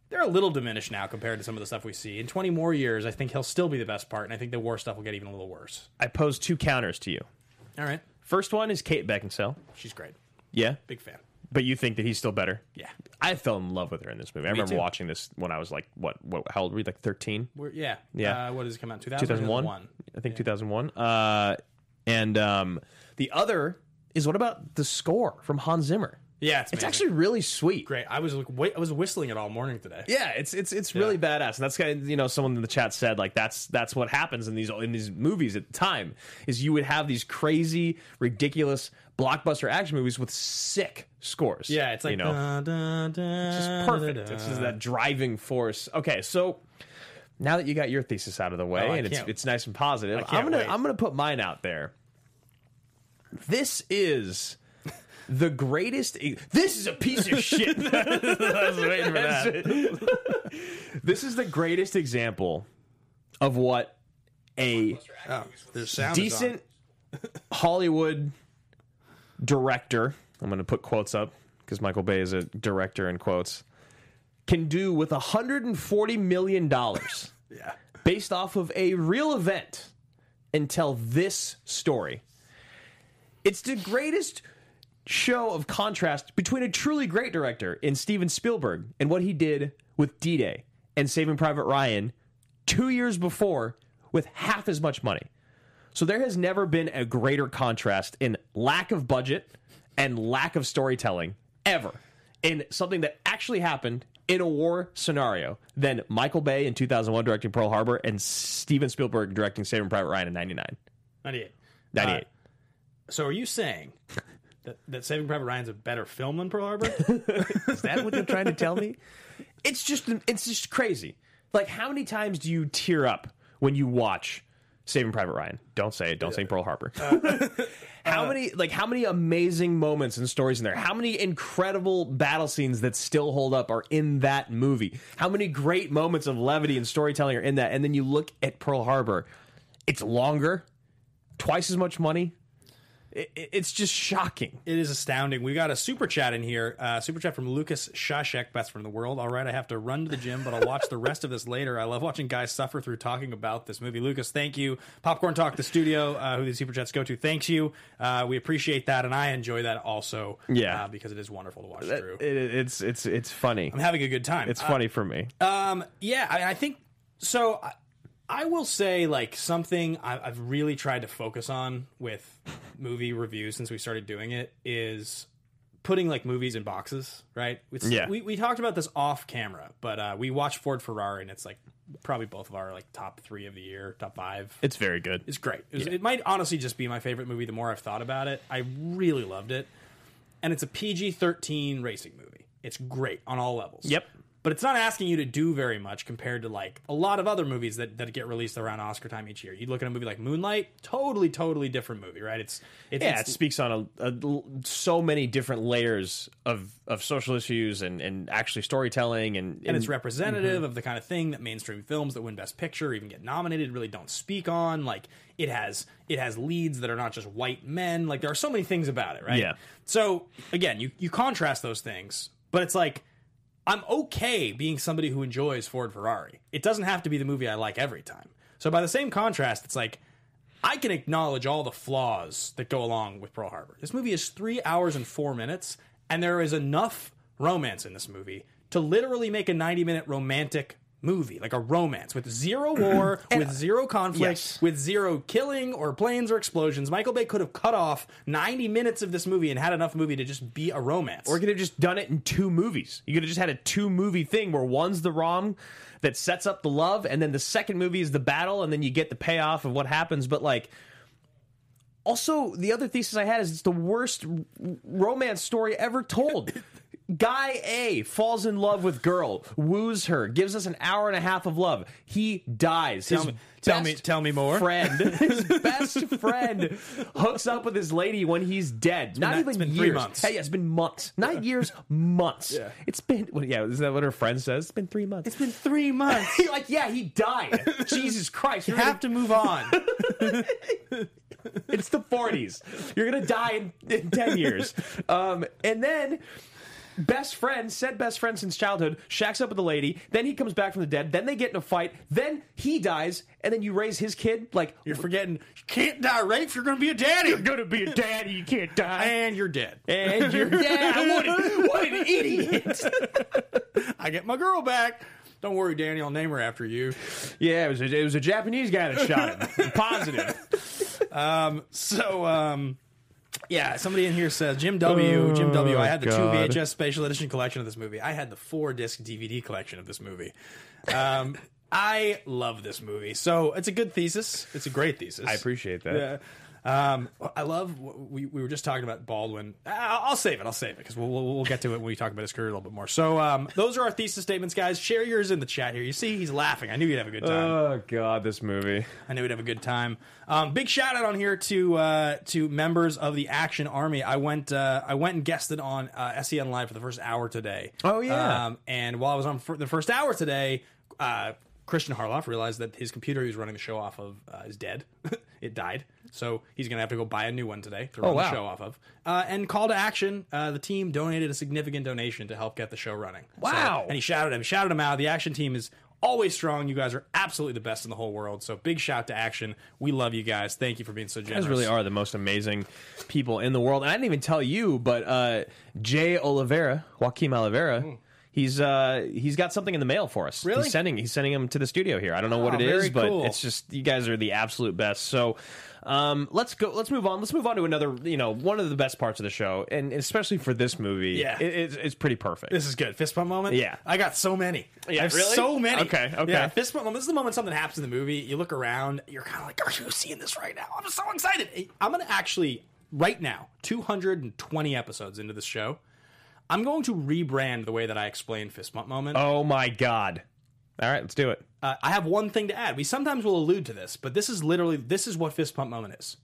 Speaker 1: They're a little diminished now compared to some of the stuff we see. In 20 more years, I think he'll still be the best part, and I think the war stuff will get even a little worse.
Speaker 3: I pose two counters to you.
Speaker 1: All right.
Speaker 3: First one is Kate Beckinsale.
Speaker 1: She's great.
Speaker 3: Yeah,
Speaker 1: Big fan.
Speaker 3: but you think that he's still better?
Speaker 1: Yeah.
Speaker 3: I fell in love with her in this movie. I remember
Speaker 1: too.
Speaker 3: watching this when I was like, what? What? How old were you? Like thirteen?
Speaker 1: We're, yeah.
Speaker 3: Yeah.
Speaker 1: Uh, what does it come out? 2000?
Speaker 3: 2001 i think 2001 uh and um the other is what about the score from hans zimmer
Speaker 1: Yeah, it's,
Speaker 3: it's
Speaker 1: amazing.
Speaker 3: actually really sweet
Speaker 1: great. I was like, wait, I was whistling it all morning today.
Speaker 3: yeah it's it's it's really badass and that's kind of you know someone in the chat said like that's that's what happens in these in these movies at the time is you would have these crazy ridiculous blockbuster action movies with sick scores
Speaker 1: Yeah, it's like
Speaker 3: you know
Speaker 1: dun, dun, dun,
Speaker 3: just
Speaker 1: dun,
Speaker 3: perfect. It's just that driving force. Okay, so now that you got your thesis out of the way
Speaker 1: Oh,
Speaker 3: and it's it's nice and positive, I'm gonna
Speaker 1: wait.
Speaker 3: I'm gonna put mine out there. This is the greatest. This is a piece of shit. I was waiting for that. this is the greatest example of what a
Speaker 1: Oh, there's sound. is on.
Speaker 3: decent Hollywood director, I'm going to put quotes up because Michael Bay is a director in quotes, can do with $140 million
Speaker 1: Yeah.
Speaker 3: based off of a real event and tell this story. It's the greatest show of contrast between a truly great director in Steven Spielberg and what he did with D Day and Saving Private Ryan two years before with half as much money. So there has never been a greater contrast in lack of budget and lack of storytelling ever in something that actually happened in a war scenario than Michael Bay in 2001 directing Pearl Harbor and Steven Spielberg directing Saving Private Ryan in 99.
Speaker 1: 98.
Speaker 3: 98.
Speaker 1: Uh, so are you saying that, that Saving Private Ryan's a better film than Pearl Harbor?
Speaker 3: Is that what they're trying to tell me? It's just it's just crazy. Like how many times do you tear up when you watch Saving Private Ryan? Don't say it. Don't say Pearl Harbor. Uh, how uh, many like how many amazing moments and stories in there? How many incredible battle scenes that still hold up are in that movie? How many great moments of levity and storytelling are in that? And then you look at Pearl Harbor, it's longer, twice as much money. It, it- it's just shocking.
Speaker 1: It is astounding. We got a super chat in here. Uh, super chat from Lucas Shashek, best from the world. All right, I have to run to the gym, but I'll watch the rest of this later. I love watching guys suffer through talking about this movie. Lucas, thank you. Popcorn Talk, the studio, uh, who the super chats go to, thanks you. Uh, we appreciate that, and I enjoy that also.
Speaker 3: Yeah.
Speaker 1: uh, because it is wonderful to watch
Speaker 3: It-
Speaker 1: through.
Speaker 3: it- it's it's it's funny.
Speaker 1: I'm having a good time.
Speaker 3: It's
Speaker 1: Uh,
Speaker 3: funny for me.
Speaker 1: Um, yeah, I, I think so. I, I will say like something I, I've really tried to focus on with movie reviews since we started doing it is putting like movies in boxes. Right? It's,
Speaker 3: Yeah.
Speaker 1: We we talked about this off camera, but uh, we watched Ford Ferrari, and it's like probably both of our like top three of the year, top five.
Speaker 3: It's very good.
Speaker 1: It's great. It, was, it might honestly just be my favorite movie. The more I've thought about it, I really loved it, and it's a PG thirteen racing movie. It's great on all levels.
Speaker 3: Yep.
Speaker 1: But it's not asking you to do very much compared to like a lot of other movies that, that get released around Oscar time each year. You look at a movie like Moonlight, totally, totally different movie, right? It's, it's
Speaker 3: yeah, it speaks on a, a so many different layers of, of social issues and, and actually storytelling and
Speaker 1: and it's representative mm-hmm. of the kind of thing that mainstream films that win best picture or even get nominated really don't speak on like it has it has leads that are not just white men like there are so many things about it right
Speaker 3: Yeah.
Speaker 1: so again you you contrast those things but it's like i'm okay being somebody who enjoys ford ferrari it doesn't have to be the movie i like every time so by the same contrast it's like I can acknowledge all the flaws that go along with Pearl Harbor. This movie is three hours and four minutes, and there is enough romance in this movie to literally make a 90 minute romantic movie, like a romance with zero war, with zero conflict,
Speaker 3: Yes.
Speaker 1: with zero killing or planes or explosions. Michael Bay could have cut off 90 minutes of this movie and had enough movie to just be a romance.
Speaker 3: Or you could have just done it in two movies. You could have just had a two movie thing where one's the rom that sets up the love, and then the second movie is the battle, and then you get the payoff of what happens. But like, also the other thesis I had is it's the worst r- romance story ever told. Guy A falls in love with girl, woos her, gives us an hour and a half of love. He dies.
Speaker 1: Tell me- tell me- tell me more.
Speaker 3: Friend, his best friend, hooks up with his lady when he's dead. Not even years.
Speaker 1: three months.
Speaker 3: Hey, yeah, it's been months, not years, months.
Speaker 1: Yeah.
Speaker 3: It's been, well, yeah, is that what her friend says? It's been three months.
Speaker 1: it's been three months.
Speaker 3: Like, yeah, he died. Jesus Christ.
Speaker 1: you have to move on.
Speaker 3: it's the 40s. You're gonna die in, in 10 years. Um, and then best friend, said best friend since childhood, shacks up with the lady. Then he comes back from the dead. Then they get in a fight. Then he dies, and then you raise his kid. Like
Speaker 1: You're forgetting you can't die Rafe. you're going to be a daddy.
Speaker 3: you're gonna be a daddy. You can't die.
Speaker 1: and you're dead.
Speaker 3: And you're yeah. What an, what an idiot.
Speaker 1: I get my girl back. Don't worry, Danny. I'll name her after you.
Speaker 3: Yeah, it was a, it was a Japanese guy that shot him. Positive.
Speaker 1: So, um, yeah, somebody in here says Jim W. Jim W. I had the
Speaker 3: God.
Speaker 1: two VHS special edition collection of this movie. I had the four disc DVD collection of this movie. Um, I love this movie. So it's a good thesis. It's a great thesis.
Speaker 3: I appreciate that.
Speaker 1: Yeah. Um, I love. We, we were just talking about Baldwin. I'll, save it. I'll save it because we'll, we'll we'll get to it when we talk about his career a little bit more. So um, those are our thesis statements, guys. Share yours in the chat here. You see, he's laughing. I knew you'd have a good time.
Speaker 3: Oh God, this movie.
Speaker 1: I knew we'd have a good time. Um, big shout out on here to uh, to members of the Action Army. I went uh, I went and guested on uh, SEN Live for the first hour today.
Speaker 3: Oh, yeah.
Speaker 1: Um, and while I was on for the first hour today, uh, Christian Harloff realized that his computer he was running the show off of uh, is dead. it died, so he's gonna have to go buy a new one today to run
Speaker 3: Oh, wow.
Speaker 1: the show off of. Uh, and call to action, uh, the team donated a significant donation to help get the show running. So-
Speaker 3: Wow.
Speaker 1: and he shouted him, shouted him out. The Action team is always strong. You guys are absolutely the best in the whole world. So big shout to Action. We love you guys. Thank you for being so
Speaker 3: You
Speaker 1: generous.
Speaker 3: guys really are the most amazing people in the world. And I didn't even tell you, but uh, Jay Oliveira, Joaquim Oliveira, he's uh, he's got something in the mail for us.
Speaker 1: Really?
Speaker 3: He's sending he's sending him to the studio here. I don't know what
Speaker 1: Oh,
Speaker 3: it is,
Speaker 1: very
Speaker 3: but it's just you guys are the absolute best. So. Um, let's go. Let's move on. Let's move on to another. You know, one of the best parts of the show, and especially for this movie,
Speaker 1: Yeah.
Speaker 3: it, it's, it's pretty perfect.
Speaker 1: This is good. Fist bump moment.
Speaker 3: Yeah.
Speaker 1: I got so many.
Speaker 3: Yeah,
Speaker 1: I have
Speaker 3: really?
Speaker 1: so many.
Speaker 3: Okay, okay.
Speaker 1: Yeah, fist bump moment. This is the moment something happens in the movie. You look around. You're kind of like, are you seeing this right now? I'm so excited. I'm gonna actually right now, 220 episodes into this show. I'm going to rebrand the way that I explain fist bump moment.
Speaker 3: oh my god! All right, let's do it.
Speaker 1: Uh, I have one thing to add. We sometimes will allude to this, but this is literally this is what fist pump moment is.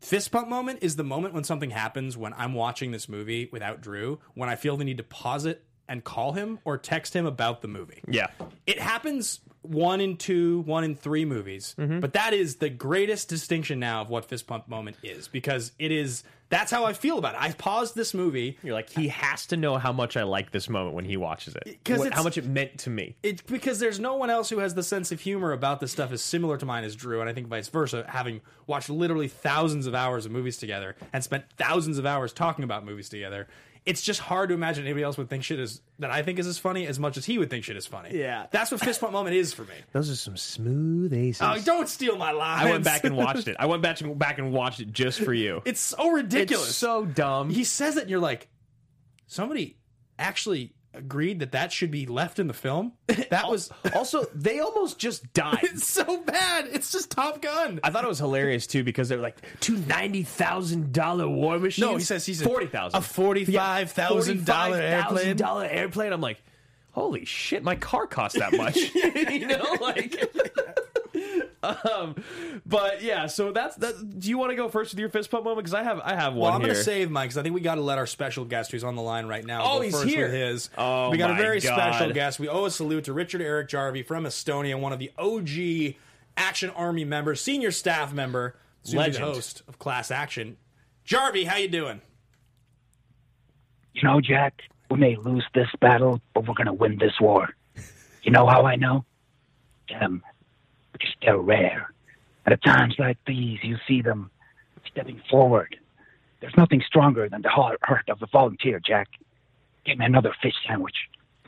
Speaker 1: Fist pump moment is the moment when something happens when I'm watching this movie without Drew, when I feel the need to pause it and call him or text him about the movie.
Speaker 3: Yeah.
Speaker 1: It happens one in two, one in three movies,
Speaker 3: Mm-hmm.
Speaker 1: but that is the greatest distinction now of what fist pump moment is because it is that's how I feel about it. I paused this movie
Speaker 3: You're like he has to know how much I like this moment when he watches it.
Speaker 1: Because
Speaker 3: how much it meant to me.
Speaker 1: it's because there's no one else who has the sense of humor about this stuff as similar to mine as Drew, and I think vice versa. Having watched literally thousands of hours of movies together and spent thousands of hours talking about movies together, it's just hard to imagine anybody else would think shit is that I think is as funny as much as he would think shit is funny.
Speaker 3: Yeah.
Speaker 1: that's what fist bump moment is for me.
Speaker 3: Those are some smooth aces.
Speaker 1: Oh, don't steal my lines.
Speaker 3: I went back and watched it. I went back and back and watched it just for you.
Speaker 1: It's so ridiculous.
Speaker 3: It's so dumb.
Speaker 1: he says it, and you're like, somebody actually agreed that that should be left in the film. That was
Speaker 3: Also, they almost just died.
Speaker 1: it's so bad. It's just Top Gun.
Speaker 3: I thought it was hilarious too because they were like two ninety thousand dollar war machines.
Speaker 1: No, he says he's a-
Speaker 3: forty thousand,
Speaker 1: a $45,000 airplane.
Speaker 3: dollar airplane. I'm like, holy shit, my car cost that much. you know, like. um, but yeah, so that's that. Do you want to go first with your fist pump moment? Because I have, I have one
Speaker 1: Well, I'm going to save mine because I think we got to let our special guest who's on the line right now
Speaker 3: Oh,
Speaker 1: go
Speaker 3: he's
Speaker 1: first
Speaker 3: here.
Speaker 1: with his.
Speaker 3: Oh,
Speaker 1: we got a very
Speaker 3: God.
Speaker 1: special guest. We owe a salute to Richard Eric Jarvie from Estonia, one of the OG Action Army members, senior staff member, soon to be the
Speaker 3: Legend.
Speaker 1: host of Class Action. Jarvie, how you doing?
Speaker 5: You know, Jack, we may lose this battle, but we're going to win this war. You know how I know? Them. Because they're rare. And at times like these, you see them stepping forward. There's nothing stronger than the heart heart of a volunteer, Jack. Give me another fish sandwich.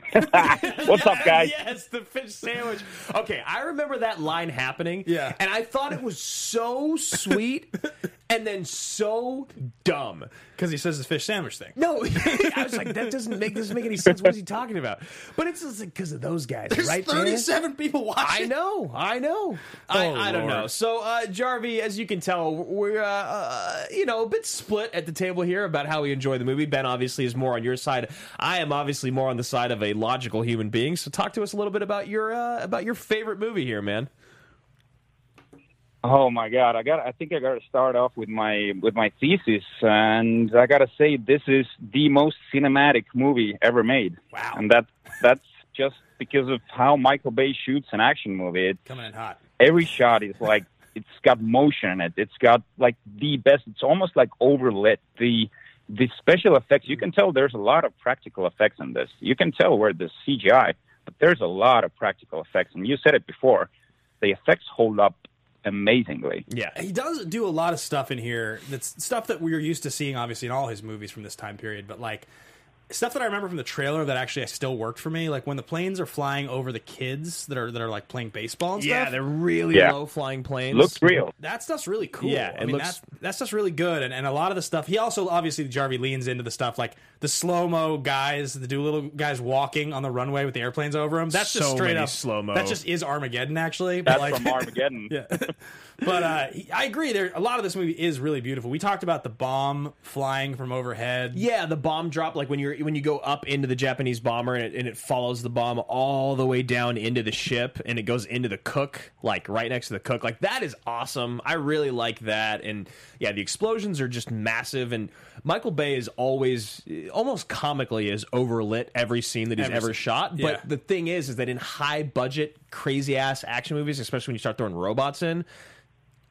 Speaker 5: What's up, guys?
Speaker 3: Yes, the fish sandwich. Okay, I remember that line happening.
Speaker 1: Yeah.
Speaker 3: And I thought it was so sweet and then so dumb.
Speaker 1: Because he says the fish sandwich thing.
Speaker 3: No, I was like, that doesn't make doesn't make any sense. What is he talking about? But it's just because of those guys,
Speaker 1: There's
Speaker 3: right? there.
Speaker 1: 37 people watching.
Speaker 3: I know, I know. I,
Speaker 1: Oh,
Speaker 3: I don't know. So, uh, Jarvie, as you can tell, we're uh, uh, you know a bit split at the table here about how we enjoy the movie. Ben obviously is more on your side. I am obviously more on the side of a logical human being. So, talk to us a little bit about your uh, about your favorite movie here, man.
Speaker 6: Oh my God! I got. I think I got to start off with my with my thesis, and I got to say this is the most cinematic movie ever made.
Speaker 1: Wow.
Speaker 6: And that that's just because of how Michael Bay shoots an action movie. It,
Speaker 1: Coming in hot.
Speaker 6: every shot is like it's got motion in it. It's got like the best. It's almost like overlit. The the special effects. You can tell there's a lot of practical effects in this. You can tell where the CGI, but there's a lot of practical effects. And you said it before, the effects hold up amazingly.
Speaker 3: Yeah,
Speaker 1: He does do a lot of stuff in here that's stuff that we're used to seeing, obviously, in all his movies from this time period. But like stuff that I remember from the trailer that actually still worked for me, like when the planes are flying over the kids that are that are like playing baseball and
Speaker 3: yeah,
Speaker 1: stuff.
Speaker 3: Yeah, they're really
Speaker 6: Yeah.
Speaker 3: low flying planes.
Speaker 6: Looks real.
Speaker 1: that stuff's really cool.
Speaker 3: Yeah,
Speaker 1: I
Speaker 3: it
Speaker 1: mean,
Speaker 3: looks-
Speaker 1: that, that stuff's really good, and, and a lot of the stuff. He also obviously Jarvie leans into the stuff like the slow mo guys, the Doolittle guys walking on the runway with the airplanes over them. That's just
Speaker 3: So
Speaker 1: straight up
Speaker 3: slow-mo.
Speaker 1: That just is Armageddon, actually.
Speaker 6: That's
Speaker 1: like,
Speaker 6: from Armageddon.
Speaker 1: yeah. but uh, I agree. There, a lot of this movie is really beautiful. We talked about the bomb flying from overhead.
Speaker 3: Yeah, the bomb drop, like when you're when you go up into the Japanese bomber and it, and it follows the bomb all the way down into the ship and it goes into the cook, like right next to the cook. Like that is awesome. I really like that. And yeah, the explosions are just massive. And Michael Bay is always almost comically is overlit every scene that he's
Speaker 1: Every
Speaker 3: ever
Speaker 1: scene.
Speaker 3: shot. But the thing is, is that in high budget, crazy ass action movies, especially when you start throwing robots in,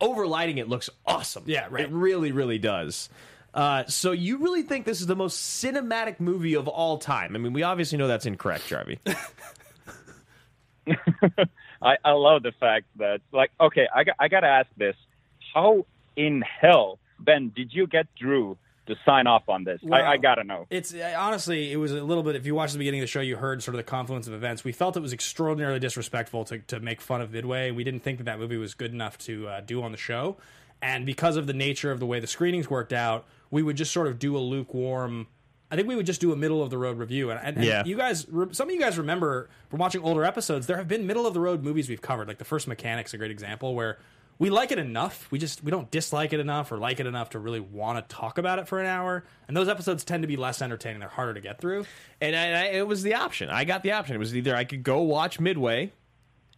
Speaker 3: overlighting it looks awesome.
Speaker 1: Yeah, right.
Speaker 3: It really, really does. Uh, so you really think this is the most cinematic movie of all time? I mean, we obviously know that's incorrect, Jarvie.
Speaker 6: I, I love the fact that, like, okay, I got, I got to ask this: How in hell, Ben, did you get Drew to sign off on this?
Speaker 1: Well,
Speaker 6: I, I got to know.
Speaker 1: It's uh, honestly, it was a little bit. If you watched the beginning of the show, you heard sort of the confluence of events. We felt it was extraordinarily disrespectful to, to make fun of Midway. We didn't think that that movie was good enough to uh, do on the show, and because of the nature of the way the screenings worked out, we would just sort of do a lukewarm. I think we would just do a middle of the road review, and, and, and
Speaker 3: Yeah.
Speaker 1: you guys, some of you guys remember from watching older episodes, there have been middle of the road movies we've covered. Like the first Mechanic's a great example where we like it enough, we just we don't dislike it enough or like it enough to really want to talk about it for an hour. And those episodes tend to be less entertaining; they're harder to get through.
Speaker 3: and I, I, it was the option. I got the option. It was either I could go watch Midway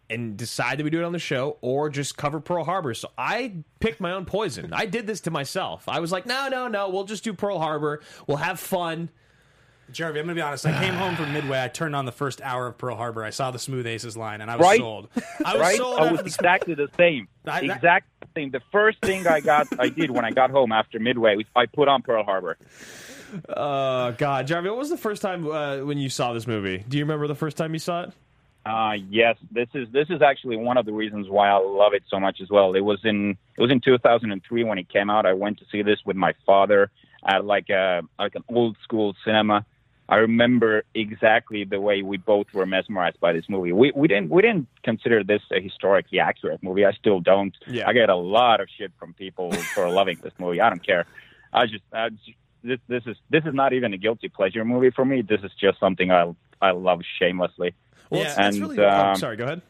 Speaker 3: and decide that we do it on the show, or just cover Pearl Harbor. So I picked my own poison. I did this to myself. I was like, no, no, no. We'll just do Pearl Harbor. We'll have fun.
Speaker 1: Jeremy, I'm gonna be honest. I came home from Midway. I turned on the first hour of Pearl Harbor. I saw the Smooth Aces line, and I was
Speaker 6: Right.
Speaker 1: sold. I was
Speaker 6: right?
Speaker 1: sold.
Speaker 6: I was exactly the same.
Speaker 1: I- that-
Speaker 6: exact same. The first thing I got, I did when I got home after Midway, was I put on Pearl Harbor.
Speaker 3: Oh God, Jarvie, what was the first time uh, when you saw this movie? Do you remember the first time you saw it?
Speaker 6: Uh, yes, this is this is actually one of the reasons why I love it so much as well. It was in it was in 2003 when it came out. I went to see this with my father at like a like an old school cinema. I remember exactly the way we both were mesmerized by this movie. We we didn't we didn't consider this a historically accurate movie. I still don't.
Speaker 3: Yeah.
Speaker 6: I get a lot of shit from people for loving this movie. I don't care. I just, I just this this is this is not even a guilty pleasure movie for me. This is just something I I love shamelessly.
Speaker 3: Well,
Speaker 1: Yeah.
Speaker 3: it's, it's
Speaker 6: And,
Speaker 3: really. oh,
Speaker 6: um,
Speaker 3: sorry, go ahead.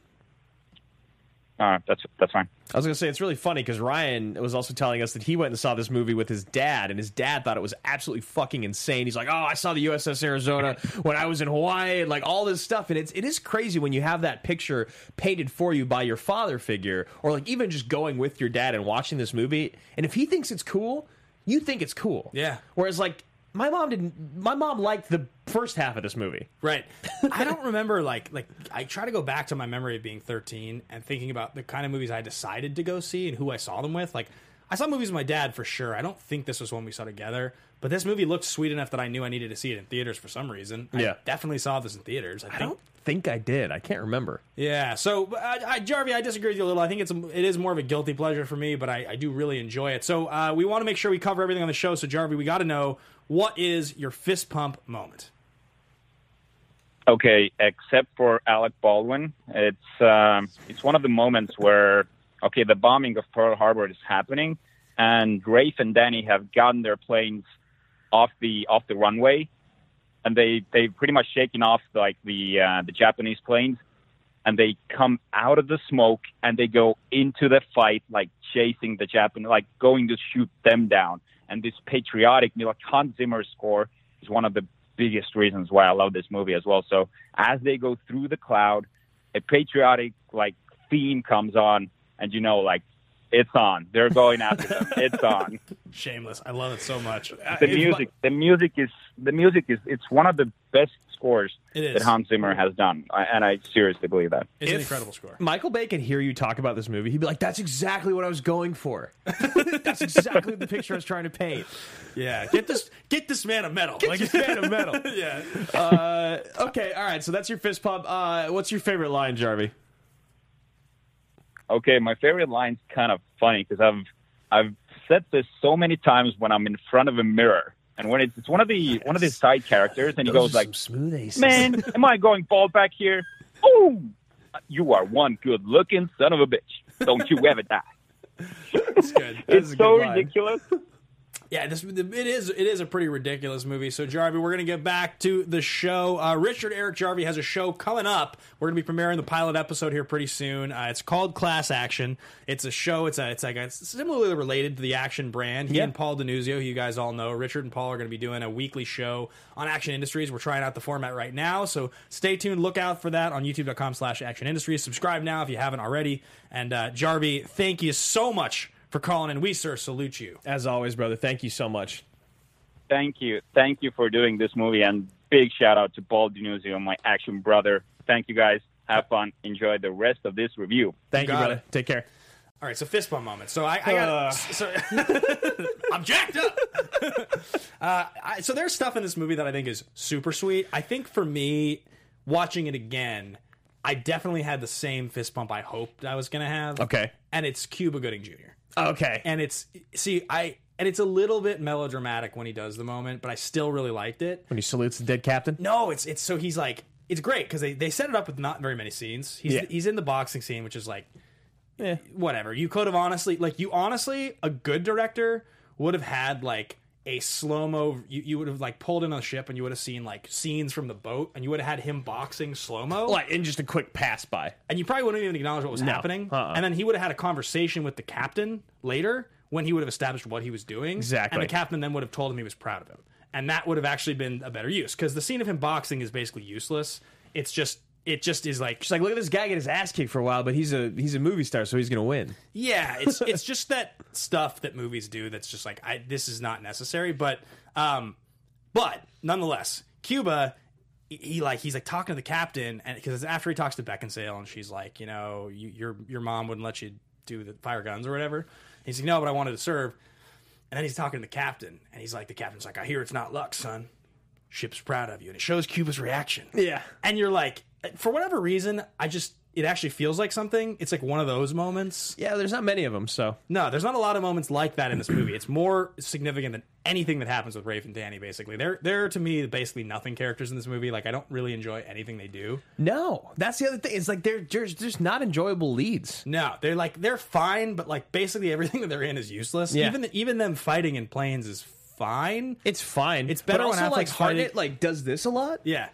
Speaker 6: Uh, that's that's fine.
Speaker 3: I was going to say it's really funny because Ryan was also telling us that he went and saw this movie with his dad, and his dad thought it was absolutely fucking insane. He's like, "Oh, I saw the USS Arizona when I was in Hawaii, and like all this stuff." And it's it is crazy when you have that picture painted for you by your father figure, or like even just going with your dad and watching this movie. And if he thinks it's cool, you think it's cool.
Speaker 1: Yeah.
Speaker 3: Whereas like my mom didn't. My mom liked the first half of this movie.
Speaker 1: Right. I don't remember like like I try to go back to my memory of being 13 and thinking about the kind of movies I decided to go see and who I saw them with. Like I saw movies with my dad for sure. I don't think this was one we saw together, but this movie looked sweet enough that I knew I needed to see it in theaters for some reason. I
Speaker 3: Yeah.
Speaker 1: definitely saw this in theaters. I,
Speaker 3: I
Speaker 1: think.
Speaker 3: don't think I did. I can't remember.
Speaker 1: Yeah, so I, I, Jarvie, I disagree with you a little. I think it's a, it is more of a guilty pleasure for me, but I, I do really enjoy it. So uh, we want to make sure we cover everything on the show. So Jarvie, we got to know what is your fist pump moment.
Speaker 6: Okay, except for Alec Baldwin, it's um, it's one of the moments where okay, the bombing of Pearl Harbor is happening, and Rafe and Danny have gotten their planes off the off the runway, and they they've pretty much shaken off like the uh, the Japanese planes, and they come out of the smoke and they go into the fight like chasing the Japan like going to shoot them down. And this patriotic, like Hans Zimmer's score is one of the biggest reasons why I love this movie as well. So as they go through the cloud, a patriotic like theme comes on, and you know, like it's on. They're going after them. It's on.
Speaker 1: Shameless, I love it so much.
Speaker 6: The uh, music, the music is the music is it's one of the best scores that Hans Zimmer has done, I, and I seriously believe that.
Speaker 1: It's an incredible score.
Speaker 3: Michael Bay could hear you talk about this movie. He'd be like, "That's exactly what I was going for. That's exactly the picture I was trying to paint."
Speaker 1: Yeah, get this get this man a medal.
Speaker 3: Like a man of metal.
Speaker 1: yeah.
Speaker 3: Uh, okay, all right. So that's your fist pump. Uh, what's your favorite line, Jarvie?
Speaker 6: Okay, my favorite line's kind of funny because I've I've said this so many times when I'm in front of a mirror, and when it's, it's one of the one of the side characters, and he goes like,
Speaker 3: smoothies.
Speaker 6: "Man, am I going bald back here? Oh, you are one good-looking son of a bitch. Don't you ever die."
Speaker 1: It's good.
Speaker 6: it's
Speaker 3: good
Speaker 6: so ridiculous.
Speaker 1: Yeah, this it is it is a pretty ridiculous movie. So Jarvie, we're gonna get back to the show. Uh, Richard Eric Jarvie has a show coming up. We're gonna be premiering the pilot episode here pretty soon. Uh, it's called Class Action. It's a show. It's a it's like a, it's similarly related to the Action brand. He
Speaker 3: Yeah.
Speaker 1: and Paul Denuzio, who you guys all know, Richard and Paul are gonna be doing a weekly show on Action Industries. We're trying out the format right now, so stay tuned. Look out for that on YouTube.com/slash Action Industries. Subscribe now if you haven't already. And uh, Jarvie, thank you so much for calling in. We sir salute you.
Speaker 3: As always, brother. Thank you so much.
Speaker 6: Thank you, thank you for doing this movie, and big shout out to Paul Denuzio, my action brother. Thank you guys. Have fun. Enjoy the rest of this review.
Speaker 3: Thank you,
Speaker 1: got
Speaker 3: brother.
Speaker 1: it.
Speaker 3: Take care.
Speaker 1: All right, so fist bump moment. So I, I got. So, I'm jacked up. uh, I, so there's stuff in this movie that I think is super sweet. I think for me, watching it again, I definitely had the same fist bump I hoped I was gonna have.
Speaker 3: Okay.
Speaker 1: and it's Cuba Gooding Jr.
Speaker 3: Okay.
Speaker 1: And it's see I and it's a little bit melodramatic when he does the moment, but I still really liked it.
Speaker 3: when he salutes the dead captain.
Speaker 1: No, it's it's so he's like it's great because they, they set it up with not very many scenes. He's
Speaker 3: Yeah.
Speaker 1: he's in the boxing scene, which is like
Speaker 3: Yeah.
Speaker 1: whatever. You could have honestly, like, you honestly, a good director would have had like a slow mo. You, you would have like pulled in on the ship and you would have seen like scenes from the boat and you would have had him boxing slow mo.
Speaker 3: Like in just a quick pass by.
Speaker 1: and you probably wouldn't even acknowledge what was
Speaker 3: No.
Speaker 1: happening.
Speaker 3: Uh-uh.
Speaker 1: And then he would have had a conversation with the captain later when he would have established what he was doing.
Speaker 3: Exactly.
Speaker 1: And the captain then would have told him he was proud of him. And that would have actually been a better use because the scene of him boxing is basically useless. It's just, it just is like,
Speaker 3: She's like, look at this guy get his ass kicked for a while, but he's a he's a movie star, so he's gonna win.
Speaker 1: Yeah, it's it's just that stuff that movies do that's just like I this is not necessary, but um but nonetheless, Cuba he, he like he's like talking to the captain and because after he talks to Beckinsale and she's like, you know, you, your your mom wouldn't let you do the fire guns or whatever. He's like, "No, but I wanted to serve." And then he's talking to the captain and he's like the captain's like, "I hear it's not luck, son. Ship's proud of you." And it shows Cuba's reaction
Speaker 3: Yeah.
Speaker 1: and you're like for whatever reason i just it actually feels like something it's like one of those moments
Speaker 3: Yeah, there's not many of them, so
Speaker 1: no there's not a lot of moments like that in this movie it's more significant than anything that happens with rafe and danny basically they're they're to me basically nothing characters in this movie like i don't really enjoy anything they do
Speaker 3: no. That's the other thing. It's like they're just just not enjoyable leads.
Speaker 1: no they're like they're fine but like basically everything that they're in is useless
Speaker 3: Yeah.
Speaker 1: even even them fighting in planes is fine
Speaker 3: It's fine.
Speaker 1: It's better
Speaker 3: but
Speaker 1: when
Speaker 3: also like
Speaker 1: Affleck's fighting-
Speaker 3: Hartnett like does this a lot.
Speaker 1: yeah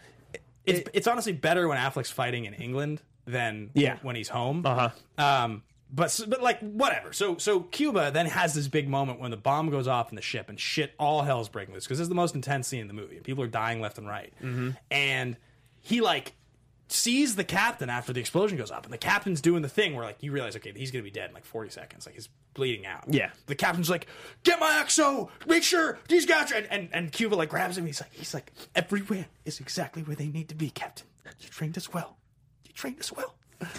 Speaker 1: it's it's honestly better when Affleck's fighting in England than
Speaker 3: Yeah.
Speaker 1: when he's home.
Speaker 3: Uh-huh.
Speaker 1: Um, but but like whatever. So so Cuba then has this big moment when the bomb goes off in the ship and shit all hell's breaking loose because this is the most intense scene in the movie and people are dying left and right.
Speaker 3: Mm-hmm.
Speaker 1: And he like sees the captain after the explosion goes up and the captain's doing the thing where like you realize okay he's gonna be dead in like 40 seconds. Like he's bleeding out.
Speaker 3: Yeah.
Speaker 1: the captain's like get my XO make sure these guys are and, and, and cuba like grabs him. He's like he's like everywhere is exactly where they need to be captain. You trained us well. You trained us well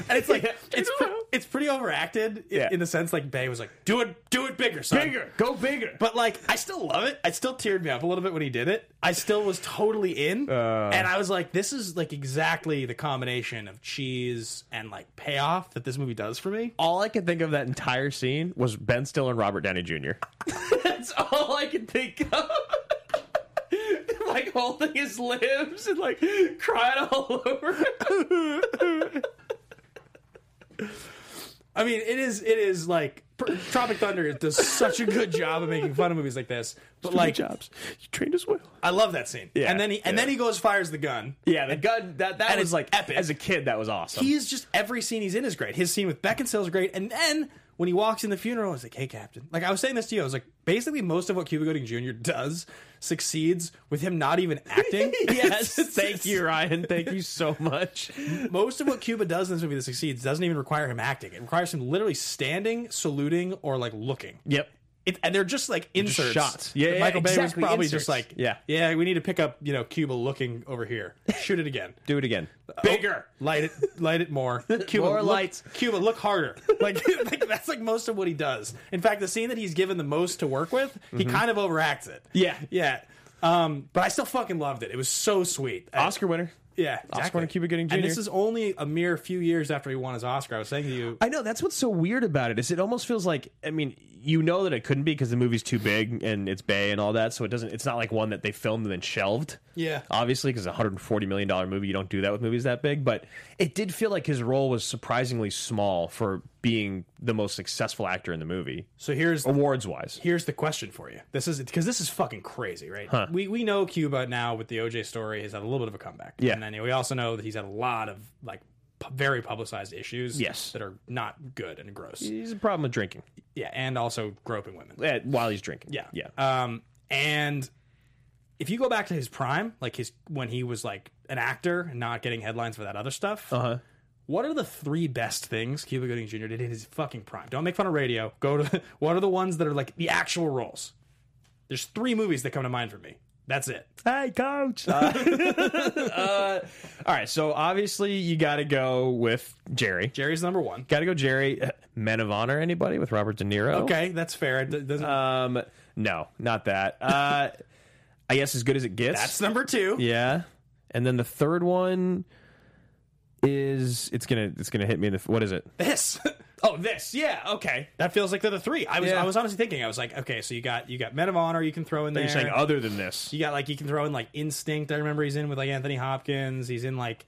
Speaker 1: and it's like it's pre- it's pretty overacted in,
Speaker 3: Yeah.
Speaker 1: in the sense like Bay was like do it do it bigger son
Speaker 3: Bigger, go bigger.
Speaker 1: but like, I still love it. It still teared me up a little bit when he did it. I still was totally in,
Speaker 3: Uh.
Speaker 1: and I was like, this is like exactly the combination of cheese and like payoff that this movie does for me.
Speaker 3: all I could think of that entire scene was Ben Stiller and Robert Downey Jr. That's all I could think of. like holding his limbs and like crying all over.
Speaker 1: I mean, it is it is like Tropic Thunder does such a good job of making fun of movies like this, but like
Speaker 3: jobs, you trained us well.
Speaker 1: I love that scene.
Speaker 3: Yeah,
Speaker 1: and then he and
Speaker 3: yeah.
Speaker 1: then he goes fires the gun.
Speaker 3: Yeah, the gun that that was like
Speaker 1: epic.
Speaker 3: As a kid, that was awesome.
Speaker 1: He is just every scene he's in is great. His scene with Beckinsale is great, and then when he walks in the funeral, I was like, "Hey, Captain!" Like I was saying this to you, I was like, basically most of what Cuba Gooding Jr. does succeeds with him not even acting.
Speaker 3: yes, thank you, Ryan. Thank you so much.
Speaker 1: Most of what Cuba does in this movie that succeeds doesn't even require him acting. It requires him literally standing, saluting, or like looking.
Speaker 3: Yep.
Speaker 1: It, and they're just like
Speaker 3: just
Speaker 1: inserts.
Speaker 3: shots. Yeah, yeah,
Speaker 1: Michael Bay
Speaker 3: exactly,
Speaker 1: was probably
Speaker 3: inserts.
Speaker 1: just like,
Speaker 3: Yeah.
Speaker 1: yeah, we need to pick up, you know, Cuba looking over here. Shoot it again.
Speaker 3: Do it again.
Speaker 1: bigger. Light it, light it more. Cuba,
Speaker 3: More
Speaker 1: look-
Speaker 3: lights.
Speaker 1: Cuba, look harder. Like, like that's like most of what he does. In fact, the scene that he's given the most to work with, he kind of overacts it.
Speaker 3: Mm-hmm. Yeah.
Speaker 1: yeah. Um, but I still fucking loved it. It was so sweet. I-
Speaker 3: Oscar winner.
Speaker 1: yeah,
Speaker 3: Oscar
Speaker 1: exactly.
Speaker 3: winner Cuba Gooding Jr.
Speaker 1: And this is only a mere few years after he won his Oscar. I was saying to you,
Speaker 3: I know that's what's so weird about it is it almost feels like I mean you know that it couldn't be because the movie's too big and it's Bay and all that so it doesn't it's not like one that they filmed and then shelved
Speaker 1: Yeah.
Speaker 3: obviously because a 140 million dollar movie you don't do that with movies that big but it did feel like his role was surprisingly small for being the most successful actor in the movie
Speaker 1: so here's
Speaker 3: awards wise
Speaker 1: here's the question for you. This is because this is fucking crazy, right? We we know Cuba now with the OJ story has had a little bit of a comeback.
Speaker 3: Yeah.
Speaker 1: and then we also know that he's had a lot of like very publicized issues.
Speaker 3: Yes.
Speaker 1: that are not good and gross.
Speaker 3: he's a problem with drinking
Speaker 1: Yeah, and also groping women.
Speaker 3: eh, while he's drinking
Speaker 1: Yeah,
Speaker 3: yeah
Speaker 1: Um, and if you go back to his prime, like his when he was like an actor and not getting headlines for that other stuff.
Speaker 3: uh huh
Speaker 1: What are the three best things Cuba Gooding Jr. did in his fucking prime? Don't make fun of radio. Go to what are the ones that are like the actual roles? There's three movies that come to mind for me. That's it.
Speaker 3: Hey, coach. Uh, all right, so obviously you got to go with Jerry.
Speaker 1: Jerry's number one.
Speaker 3: Got to go Jerry. Uh, Men of Honor, anybody with Robert De Niro?
Speaker 1: Okay, that's fair. It doesn't,
Speaker 3: Um, no, not that. Uh, I guess as good as it gets.
Speaker 1: that's number two.
Speaker 3: yeah. And then the third one is it's gonna it's gonna hit me in the what is it?
Speaker 1: This.
Speaker 3: Oh, this. Yeah. Okay.
Speaker 1: that feels like they're the three. I was
Speaker 3: Yeah.
Speaker 1: I was honestly thinking. I was like, okay, so you got you got Men of Honor. You can throw in there.
Speaker 3: You're saying other than this?
Speaker 1: You got like you can throw in like Instinct. I remember he's in with like Anthony Hopkins. He's in like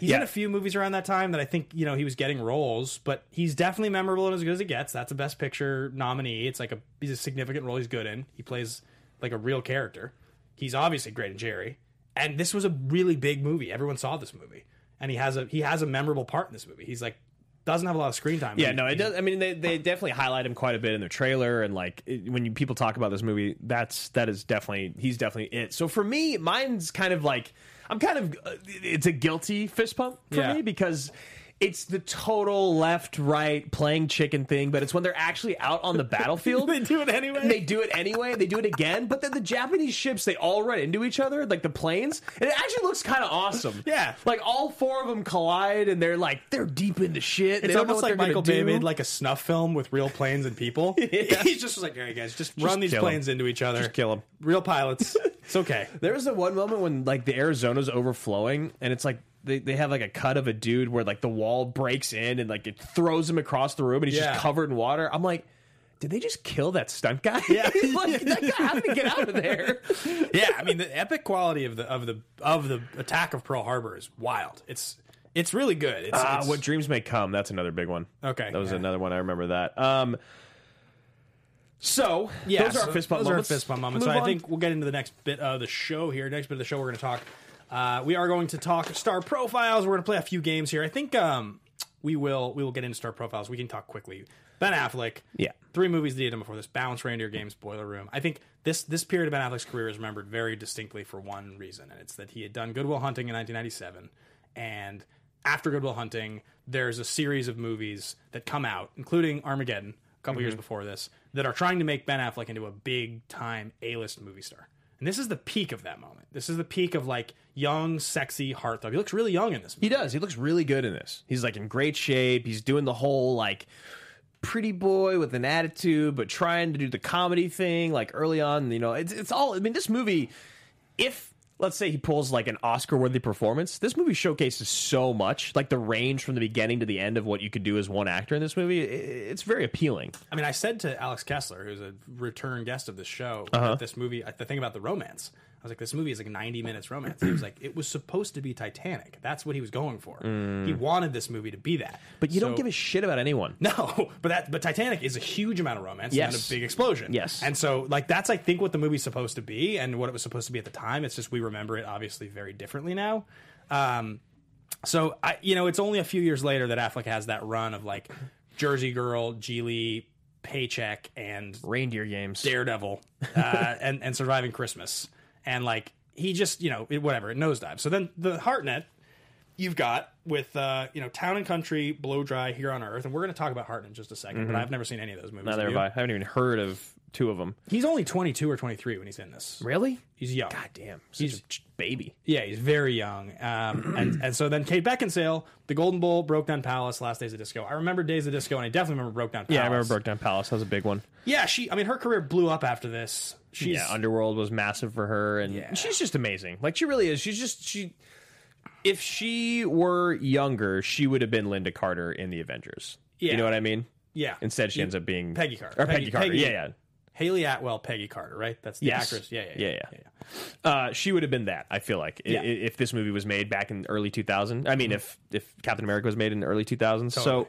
Speaker 1: he's in a few movies around that time that I think you know he was getting roles, but he's definitely memorable and as good as it gets. That's a Best Picture nominee. It's like a he's a significant role he's good in. He plays like a real character. He's obviously great in Jerry, and this was a really big movie. Everyone saw this movie, and he has a he has a memorable part in this movie. He's like doesn't have a lot of screen time.
Speaker 3: Yeah,
Speaker 1: but
Speaker 3: no, it does. I mean, they, they definitely highlight him quite a bit in the trailer, and like it, when you people talk about this movie, that's that is definitely he's definitely it. So for me, mine's kind of like I'm kind of uh, it's a guilty fist pump for
Speaker 1: Yeah.
Speaker 3: me because it's the total left right playing chicken thing, but it's when they're actually out on the battlefield.
Speaker 1: They do it anyway.
Speaker 3: They do it anyway. They do it again, but then the Japanese ships they all run into each other, like the planes, and it actually looks kind of awesome.
Speaker 1: Yeah.
Speaker 3: like all four of them collide, and they're like they're deep into shit.
Speaker 1: It's almost like Michael Bay made like a snuff film with real planes and people. He's just like, all right, guys, just, run these
Speaker 3: kill
Speaker 1: planes into each other.
Speaker 3: Just them.
Speaker 1: Real pilots. it's okay.
Speaker 3: There was the one moment when like the Arizona's overflowing, and it's like they, they have like a cut of a dude where like the wall breaks in and like it throws him across the room, and he's
Speaker 1: Yeah.
Speaker 3: just covered in water. I'm like. Did they just kill that stunt guy? Yeah, like, that guy had to get out of there.
Speaker 1: Yeah, I mean the epic quality of the of the of the attack of Pearl Harbor is wild. It's it's really good. It's,
Speaker 3: Ah,
Speaker 1: it's-
Speaker 3: what dreams may come. That's another big one.
Speaker 1: Okay,
Speaker 3: that was
Speaker 1: yeah.
Speaker 3: another one. I remember that. Um, so
Speaker 1: yeah,
Speaker 3: those are
Speaker 1: so
Speaker 3: our fist bump
Speaker 1: those
Speaker 3: moments.
Speaker 1: Are our fist bump moments.
Speaker 3: Move
Speaker 1: so I
Speaker 3: on.
Speaker 1: think we'll get into the next bit of the show here. Next bit of the show, we're going to talk Uh, we are going to talk star profiles. We're going to play a few games here. I think um, we will we will get into star profiles. We can talk quickly. Ben Affleck.
Speaker 3: Yeah.
Speaker 1: Three movies that he had done before this: Bounce, Reindeer Games, Boiler Room. I think this this period of Ben Affleck's career is remembered very distinctly for one reason, and it's that he had done Good Will Hunting in 1997, and after Good Will Hunting, there's a series of movies that come out, including Armageddon, a couple years before this, that are trying to make Ben Affleck into a big time A list movie star. And this is the peak of that moment. This is the peak of like young, sexy heartthrob. He looks really young in this movie.
Speaker 3: He does. He looks really good in this. He's like in great shape. He's doing the whole like pretty boy with an attitude, but trying to do the comedy thing. Like early on, you know, it's it's all. I mean, this movie, if let's say he pulls like an Oscar worthy performance, this movie showcases so much, like the range from the beginning to the end of what you could do as one actor in this movie. It's very appealing.
Speaker 1: I mean, I said to Alex Kessler, who's a return guest of this show,
Speaker 3: Uh-huh.
Speaker 1: that this movie, the thing about the romance, I was like, this movie is like 90 minutes romance. He was like, it was supposed to be Titanic. That's what he was going for. He wanted this movie to be that.
Speaker 3: Mm. But you don't give a shit about anyone.
Speaker 1: No, but that but Titanic is a huge amount of romance and
Speaker 3: Yes.
Speaker 1: then a big explosion.
Speaker 3: Yes.
Speaker 1: and so like that's I think what the movie's supposed to be and what it was supposed to be at the time. It's just we remember it obviously very differently now. Um, so I you know it's only a few years later that Affleck has that run of like Jersey Girl, Gigli, Paycheck, and
Speaker 3: Reindeer games.
Speaker 1: Daredevil, uh, and and Surviving Christmas, and like he just you know it, whatever it nosedive. So then the Hartnett you've got with uh, you know Town and Country, Blow Dry, Here on Earth, and we're going to talk about Hartnett in just a 2nd But I've never seen any of those movies.
Speaker 3: Neither
Speaker 1: have?
Speaker 3: I. I haven't even heard of two of them.
Speaker 1: He's only twenty two or twenty three when he's in this.
Speaker 3: Really?
Speaker 1: He's young.
Speaker 3: God damn.
Speaker 1: He's-
Speaker 3: a baby.
Speaker 1: Yeah, he's very young. Um, and, and so then Kate Beckinsale, The Golden Bowl, Broke Down Palace, Last Days of Disco. I remember Days of Disco, and I definitely remember Broke Down Palace.
Speaker 3: Yeah, I remember Broke Down Palace. That was a big one.
Speaker 1: Yeah, she. I mean, her career blew up after this. She's
Speaker 3: yeah, Underworld was massive for her, and
Speaker 1: Yeah.
Speaker 3: she's just amazing. Like she really is. She's just she. If she were younger, she would have been Lynda Carter in the Avengers.
Speaker 1: Yeah.
Speaker 3: You know what I mean?
Speaker 1: yeah.
Speaker 3: Instead, she ends up being
Speaker 1: Peggy Carter.
Speaker 3: Or Peggy,
Speaker 1: Peggy-
Speaker 3: Carter.
Speaker 1: Peggy-
Speaker 3: Yeah, yeah.
Speaker 1: Hayley Atwell, Peggy Carter, right? That's the
Speaker 3: Yes.
Speaker 1: actress. Yeah, yeah, yeah.
Speaker 3: Yeah, yeah. Uh, she would have been that. I feel like i-
Speaker 1: Yeah.
Speaker 3: i- if this movie was made back in the early 2000. I mean, if if Captain America was made in the early 2000s. So,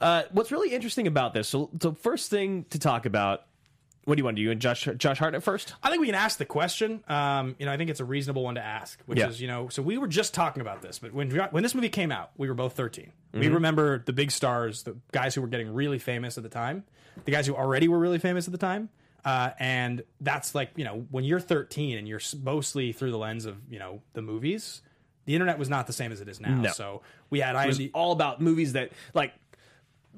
Speaker 3: uh, what's really interesting about this? So, the first thing to talk about. What do you want to do? You and Josh Josh Hartnett first?
Speaker 1: I think we can ask the question. Um, you know, I think it's a reasonable one to ask, which
Speaker 3: Yeah.
Speaker 1: is, you know, so we were just talking about this, but when when this movie came out, we were both 13. We
Speaker 3: Mm-hmm.
Speaker 1: remember the big stars, the guys who were getting really famous at the time, the guys who already were really famous at the time. Uh, and that's like, you know, when you're 13 and you're mostly through the lens of, you know, the movies, the internet was not the same as it is now.
Speaker 3: No.
Speaker 1: So we had
Speaker 3: It was all about movies that like.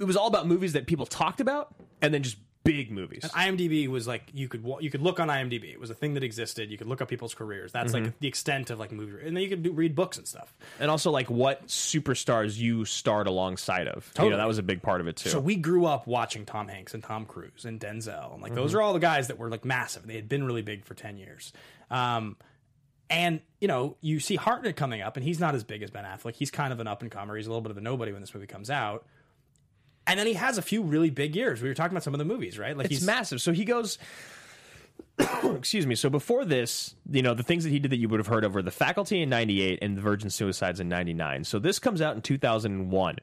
Speaker 3: It was all about movies that people talked about, and then just big movies.
Speaker 1: IMDb was like you could you could look on IMDb. It was a thing that existed. You could look up people's careers. That's
Speaker 3: Mm-hmm.
Speaker 1: like the extent of like movie, and then you could do, read books and stuff.
Speaker 3: and also like what superstars you starred alongside of. You know, that was a big part of it too.
Speaker 1: So we grew up watching Tom Hanks and Tom Cruise and Denzel, and like
Speaker 3: Mm-hmm.
Speaker 1: those are all the guys that were like massive. They had been really big for ten years. Um, and you know, you see Hartnett coming up, and he's not as big as Ben Affleck. He's kind of an up and comer. He's a little bit of a nobody when this movie comes out. And then he has a few really big years. We were talking about some of the movies, right? Like
Speaker 3: it's
Speaker 1: he's
Speaker 3: massive. So he goes. excuse me. So before this, you know, the things that he did that you would have heard of were The Faculty in '98 and The Virgin Suicides in '99. So this comes out in 2001.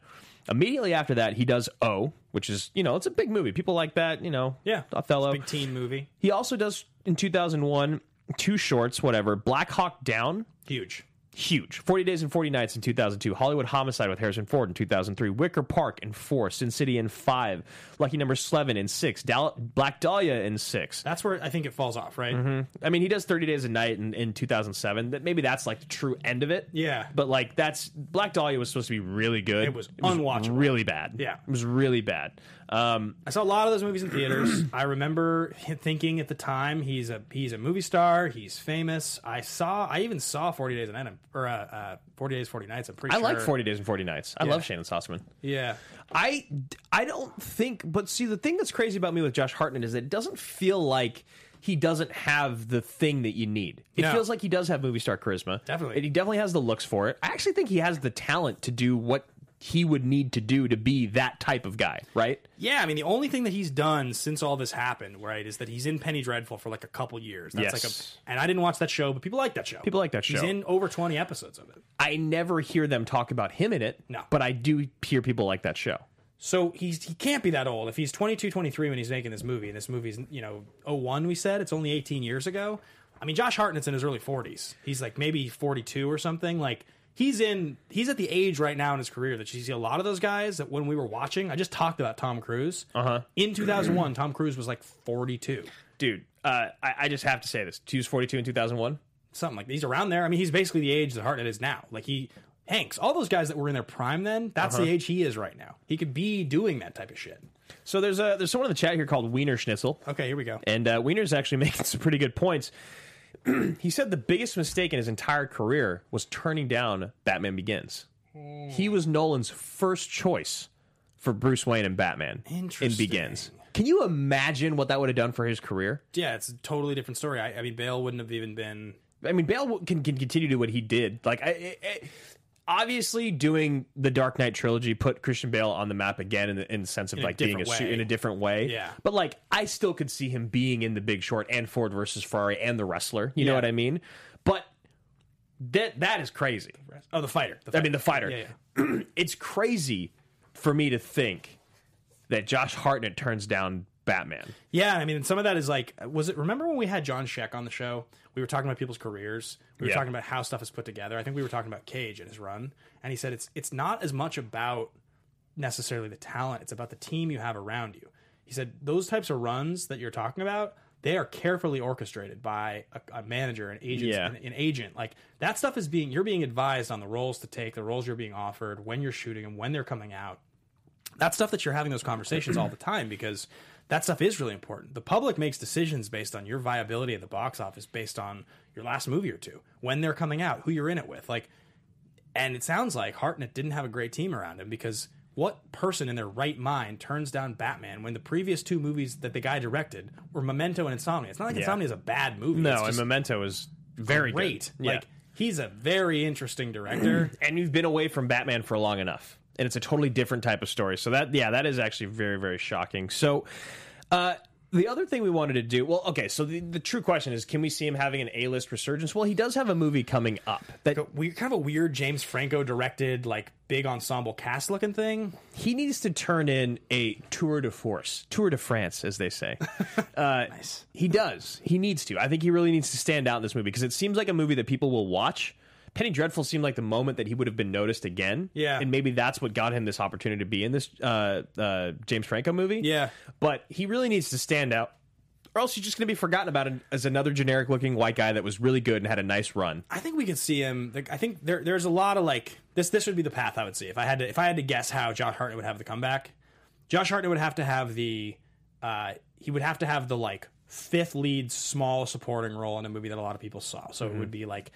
Speaker 3: Immediately after that, he does O, which is you know it's a big movie. People like that. You know,
Speaker 1: yeah,
Speaker 3: Othello.
Speaker 1: big teen movie,
Speaker 3: He also does in 2001 two shorts, whatever. Black Hawk Down,
Speaker 1: huge.
Speaker 3: Huge. 40 Days and 40 Nights in 2002. Hollywood Homicide with Harrison Ford in 2003. Wicker Park in 4. Sin City in 5. Lucky Number Slevin in 6. Dal- Black Dahlia in 6.
Speaker 1: That's where I think it falls off, right? Mm-hmm.
Speaker 3: I mean, he does 30 Days a Night in, in 2007. That Maybe that's like the true end of it.
Speaker 1: Yeah.
Speaker 3: But like that's Black Dahlia was supposed to be really good.
Speaker 1: It was unwatchable.
Speaker 3: Really bad.
Speaker 1: Yeah.
Speaker 3: It was really bad. Um,
Speaker 1: I saw a lot of those movies in theaters. I remember thinking at the time he's a he's a movie star. He's famous. I saw. I even saw Forty Days a Night or uh, uh, Forty Days, Forty Nights. I'm pretty.
Speaker 3: I
Speaker 1: sure.
Speaker 3: like 40 Days and 40 Nights. I
Speaker 1: Yeah.
Speaker 3: love Shannon Sossamon.
Speaker 1: Yeah,
Speaker 3: I I don't think but see the thing that's crazy about me with Josh Hartnett is that it doesn't feel like he doesn't have the thing that you need. It
Speaker 1: No.
Speaker 3: feels like he does have movie star charisma.
Speaker 1: Definitely.
Speaker 3: And he definitely has the looks for it. I actually think he has the talent to do what he would need to do to be that type of guy, right?
Speaker 1: yeah. I mean, the only thing that he's done since all this happened, right, is that he's in Penny Dreadful for like a couple years. That's
Speaker 3: Yes.
Speaker 1: like a, and I didn't watch that show, but people like that show.
Speaker 3: People like that show.
Speaker 1: He's in over twenty episodes of it.
Speaker 3: I never hear them talk about him in it.
Speaker 1: No.
Speaker 3: But I do hear people like that show.
Speaker 1: So he's he can't be that old. If he's 22, 23 when he's making this movie, and this movie's, you know, 01 we said, it's only 18 years ago. I mean, Josh Hartnett's in his early 40s. He's like maybe 42 or something. Like he's in he's at the age right now in his career that you see a lot of those guys that when we were watching, I just talked about Tom Cruise.
Speaker 3: Uh-huh.
Speaker 1: In 2001, Tom Cruise was like 42.
Speaker 3: Dude, uh, I, I just have to say this. He was 42 in 2001.
Speaker 1: Something like he's around there. I mean, he's basically the age that Hartnett is now. Like he Hanks, all those guys that were in their prime then, that's
Speaker 3: Uh-huh.
Speaker 1: the age he is right now. He could be doing that type of shit.
Speaker 3: So there's a there's someone in the chat here called Wiener Schnitzel.
Speaker 1: Okay, here we go.
Speaker 3: And uh, Wiener's actually making some pretty good points. he said the biggest mistake in his entire career was turning down Batman Begins. He was Nolan's first choice for Bruce Wayne and Batman in
Speaker 1: Interesting.
Speaker 3: Begins. Can you imagine what that would have done for his career?
Speaker 1: Yeah, it's a totally different story. I, I mean, Bale wouldn't have even been.
Speaker 3: I mean, Bale can, can continue to do what he did. Like, I, I, I- obviously, doing the Dark Knight trilogy put Christian Bale on the map again in the, in the sense of
Speaker 1: In a
Speaker 3: like being a
Speaker 1: way.
Speaker 3: in a different way.
Speaker 1: Yeah.
Speaker 3: But like, I still could see him being in The Big Short and Ford versus Ferrari and The Wrestler. You know what I mean? But that that is crazy.
Speaker 1: Oh, the fighter. The
Speaker 3: I mean, the fighter.
Speaker 1: Yeah, yeah.
Speaker 3: it's crazy for me to think that Josh Hartnett turns down Batman.
Speaker 1: Yeah, I mean, and some of that is like, was it? Remember when we had John Sheck on the show? We were talking about people's careers. We were
Speaker 3: Yeah.
Speaker 1: talking about how stuff is put together. I think we were talking about Cage and his run, and he said it's it's not as much about necessarily the talent; it's about the team you have around you. He said those types of runs that you're talking about, they are carefully orchestrated by a, a manager, an agent,
Speaker 3: Yeah.
Speaker 1: an, an agent. Like that stuff is being you're being advised on the roles to take, the roles you're being offered, when you're shooting them, when they're coming out That stuff that you're having those conversations all the time because that stuff is really important. The public makes decisions based on your viability at the box office, based on your last movie or two, when they're coming out, who you're in it with. Like, and it sounds like Hartnett didn't have a great team around him because what person in their right mind turns down Batman when the previous two movies that the guy directed were Memento and Insomnia? It's not like
Speaker 3: Yeah.
Speaker 1: Insomnia is a bad movie.
Speaker 3: No,
Speaker 1: it's
Speaker 3: and Memento is very
Speaker 1: great.
Speaker 3: Good. Yeah.
Speaker 1: Like, he's a very interesting director.
Speaker 3: and you've been away from Batman for long enough, and it's a totally different type of story. So that, yeah, that is actually very, very shocking. So, uh, the other thing we wanted to do, well, okay, so the, the true question is, can we see him having an A-list resurgence? Well, he does have a movie coming up that
Speaker 1: we kind of a weird James Franco directed, like big ensemble cast looking thing.
Speaker 3: he needs to turn in a tour de force, tour de France, as they say. Uh,
Speaker 1: Nice.
Speaker 3: He does. He needs to. I think he really needs to stand out in this movie because it seems like a movie that people will watch. Penny Dreadful seemed like the moment that he would have been noticed again.
Speaker 1: Yeah.
Speaker 3: And maybe that's what got him this opportunity to be in this uh, uh, James Franco movie.
Speaker 1: Yeah.
Speaker 3: But he really needs to stand out. Or else he's just going to be forgotten about as another generic looking white guy that was really good and had a nice run.
Speaker 1: I think we could see him. Like, I think there, there's a lot of like this. This would be the path I would see if I had to. If I had to guess how Josh Hartnett would have the comeback, Josh Hartnett would have to have the. Uh, he would have to have the like fifth lead, small supporting role in a movie that a lot of people saw. So it would be like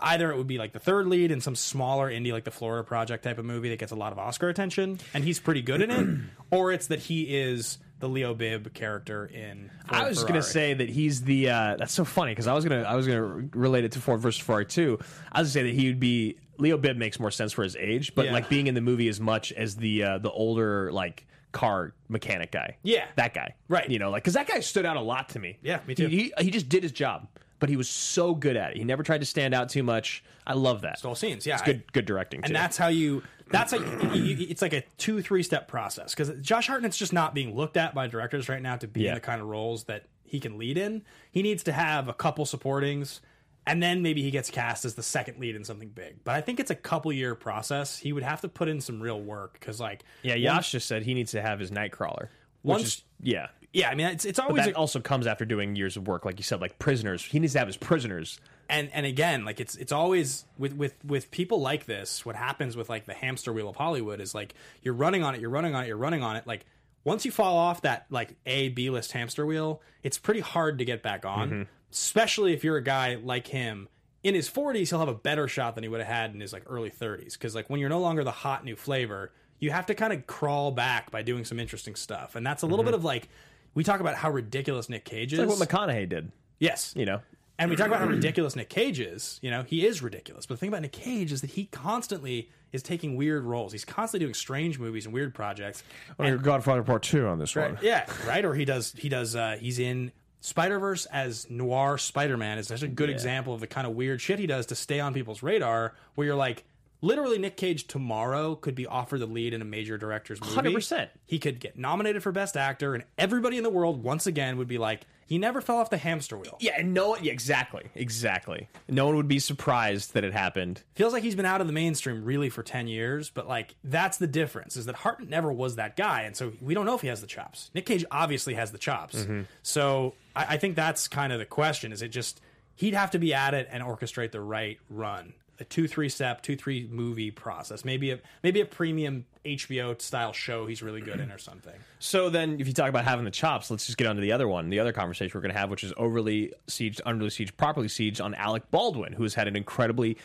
Speaker 1: either it would be like the third lead in some smaller indie like the Florida Project type of movie that gets a lot of Oscar attention and he's pretty good in it, or it's that he is the Leo Beebe character in. Ford
Speaker 3: I was going to say that he's the. Uh, that's so funny because I was gonna I was gonna relate it to Ford versus Ferrari too. I was gonna say that he would be Leo Beebe makes more sense for his age, but
Speaker 1: Yeah.
Speaker 3: like being in the movie as much as the uh, the older like car mechanic guy.
Speaker 1: Yeah.
Speaker 3: that guy.
Speaker 1: Right.
Speaker 3: You know, like because that guy stood out a lot to me.
Speaker 1: Yeah, me too.
Speaker 3: He, he he just did his job, but he was so good at it. He never tried to stand out too much. I love that.
Speaker 1: Stole scenes, yeah.
Speaker 3: it's good good directing.
Speaker 1: and
Speaker 3: too.
Speaker 1: that's how you that's you, it's like a two three step process because josh hartnett's just not being looked at by directors right now to be
Speaker 3: Yeah.
Speaker 1: in the kind of roles that he can lead in he needs to have a couple supportings and then maybe he gets cast as the second lead in something big but i think it's a couple year process he would have to put in some real work because like
Speaker 3: yeah. Yash just said he needs to have his Nightcrawler.
Speaker 1: Once-
Speaker 3: is, yeah.
Speaker 1: Yeah i mean it's, it's always a-
Speaker 3: also comes after doing years of work, like you said, like prisoners. He needs to have his prisoners.
Speaker 1: and and again like it's it's always with with with people like this what happens with like the hamster wheel of hollywood is like you're running on it you're running on it you're running on it. Like once you fall off that like a b list hamster wheel it's pretty hard to get back on mm-hmm. especially if you're a guy like him. In his 40s he'll have a better shot than he would have had in his like early 30s because like when you're no longer the hot new flavor you have to kind of crawl back by doing some interesting stuff. And that's a little mm-hmm. bit of like we talk about how ridiculous nick cage is
Speaker 3: It's like what McConaughey did.
Speaker 1: yes
Speaker 3: You know,
Speaker 1: and we talk about how ridiculous Nick Cage is. You know, he is ridiculous. But the thing about Nick Cage is that he constantly is taking weird roles. He's constantly doing strange movies and weird projects. And-
Speaker 7: Godfather Part Two on this
Speaker 1: right,
Speaker 7: one.
Speaker 1: yeah, right. Or he does. He does. Uh, he's in Spider Verse as noir Spider Man. Is such a good example of the kind of weird shit he does to stay on people's radar. Where you're like, literally Nick Cage tomorrow could be offered the lead in a major director's movie.
Speaker 3: 100%.
Speaker 1: He could get nominated for best actor, and everybody in the world once again would be like, he never fell off the hamster wheel.
Speaker 3: Yeah, and no. Yeah, exactly, exactly. No one would be surprised that it happened.
Speaker 1: Feels like he's been out of the mainstream really for ten years, but like that's the difference is that Hartnett never was that guy, and so we don't know if he has the chops. Nick Cage obviously has the chops, mm-hmm. so I, I think that's kind of the question: is it just he'd have to be at it and orchestrate the right run, a two three step, two three movie process, maybe a maybe a premium HBO style show he's really good in or something.
Speaker 3: So then, if you talk about having the chops, let's just get on to the other one, the other conversation we're going to have, which is overly sieged, underly sieged, properly sieged on Alec Baldwin, who has had an incredibly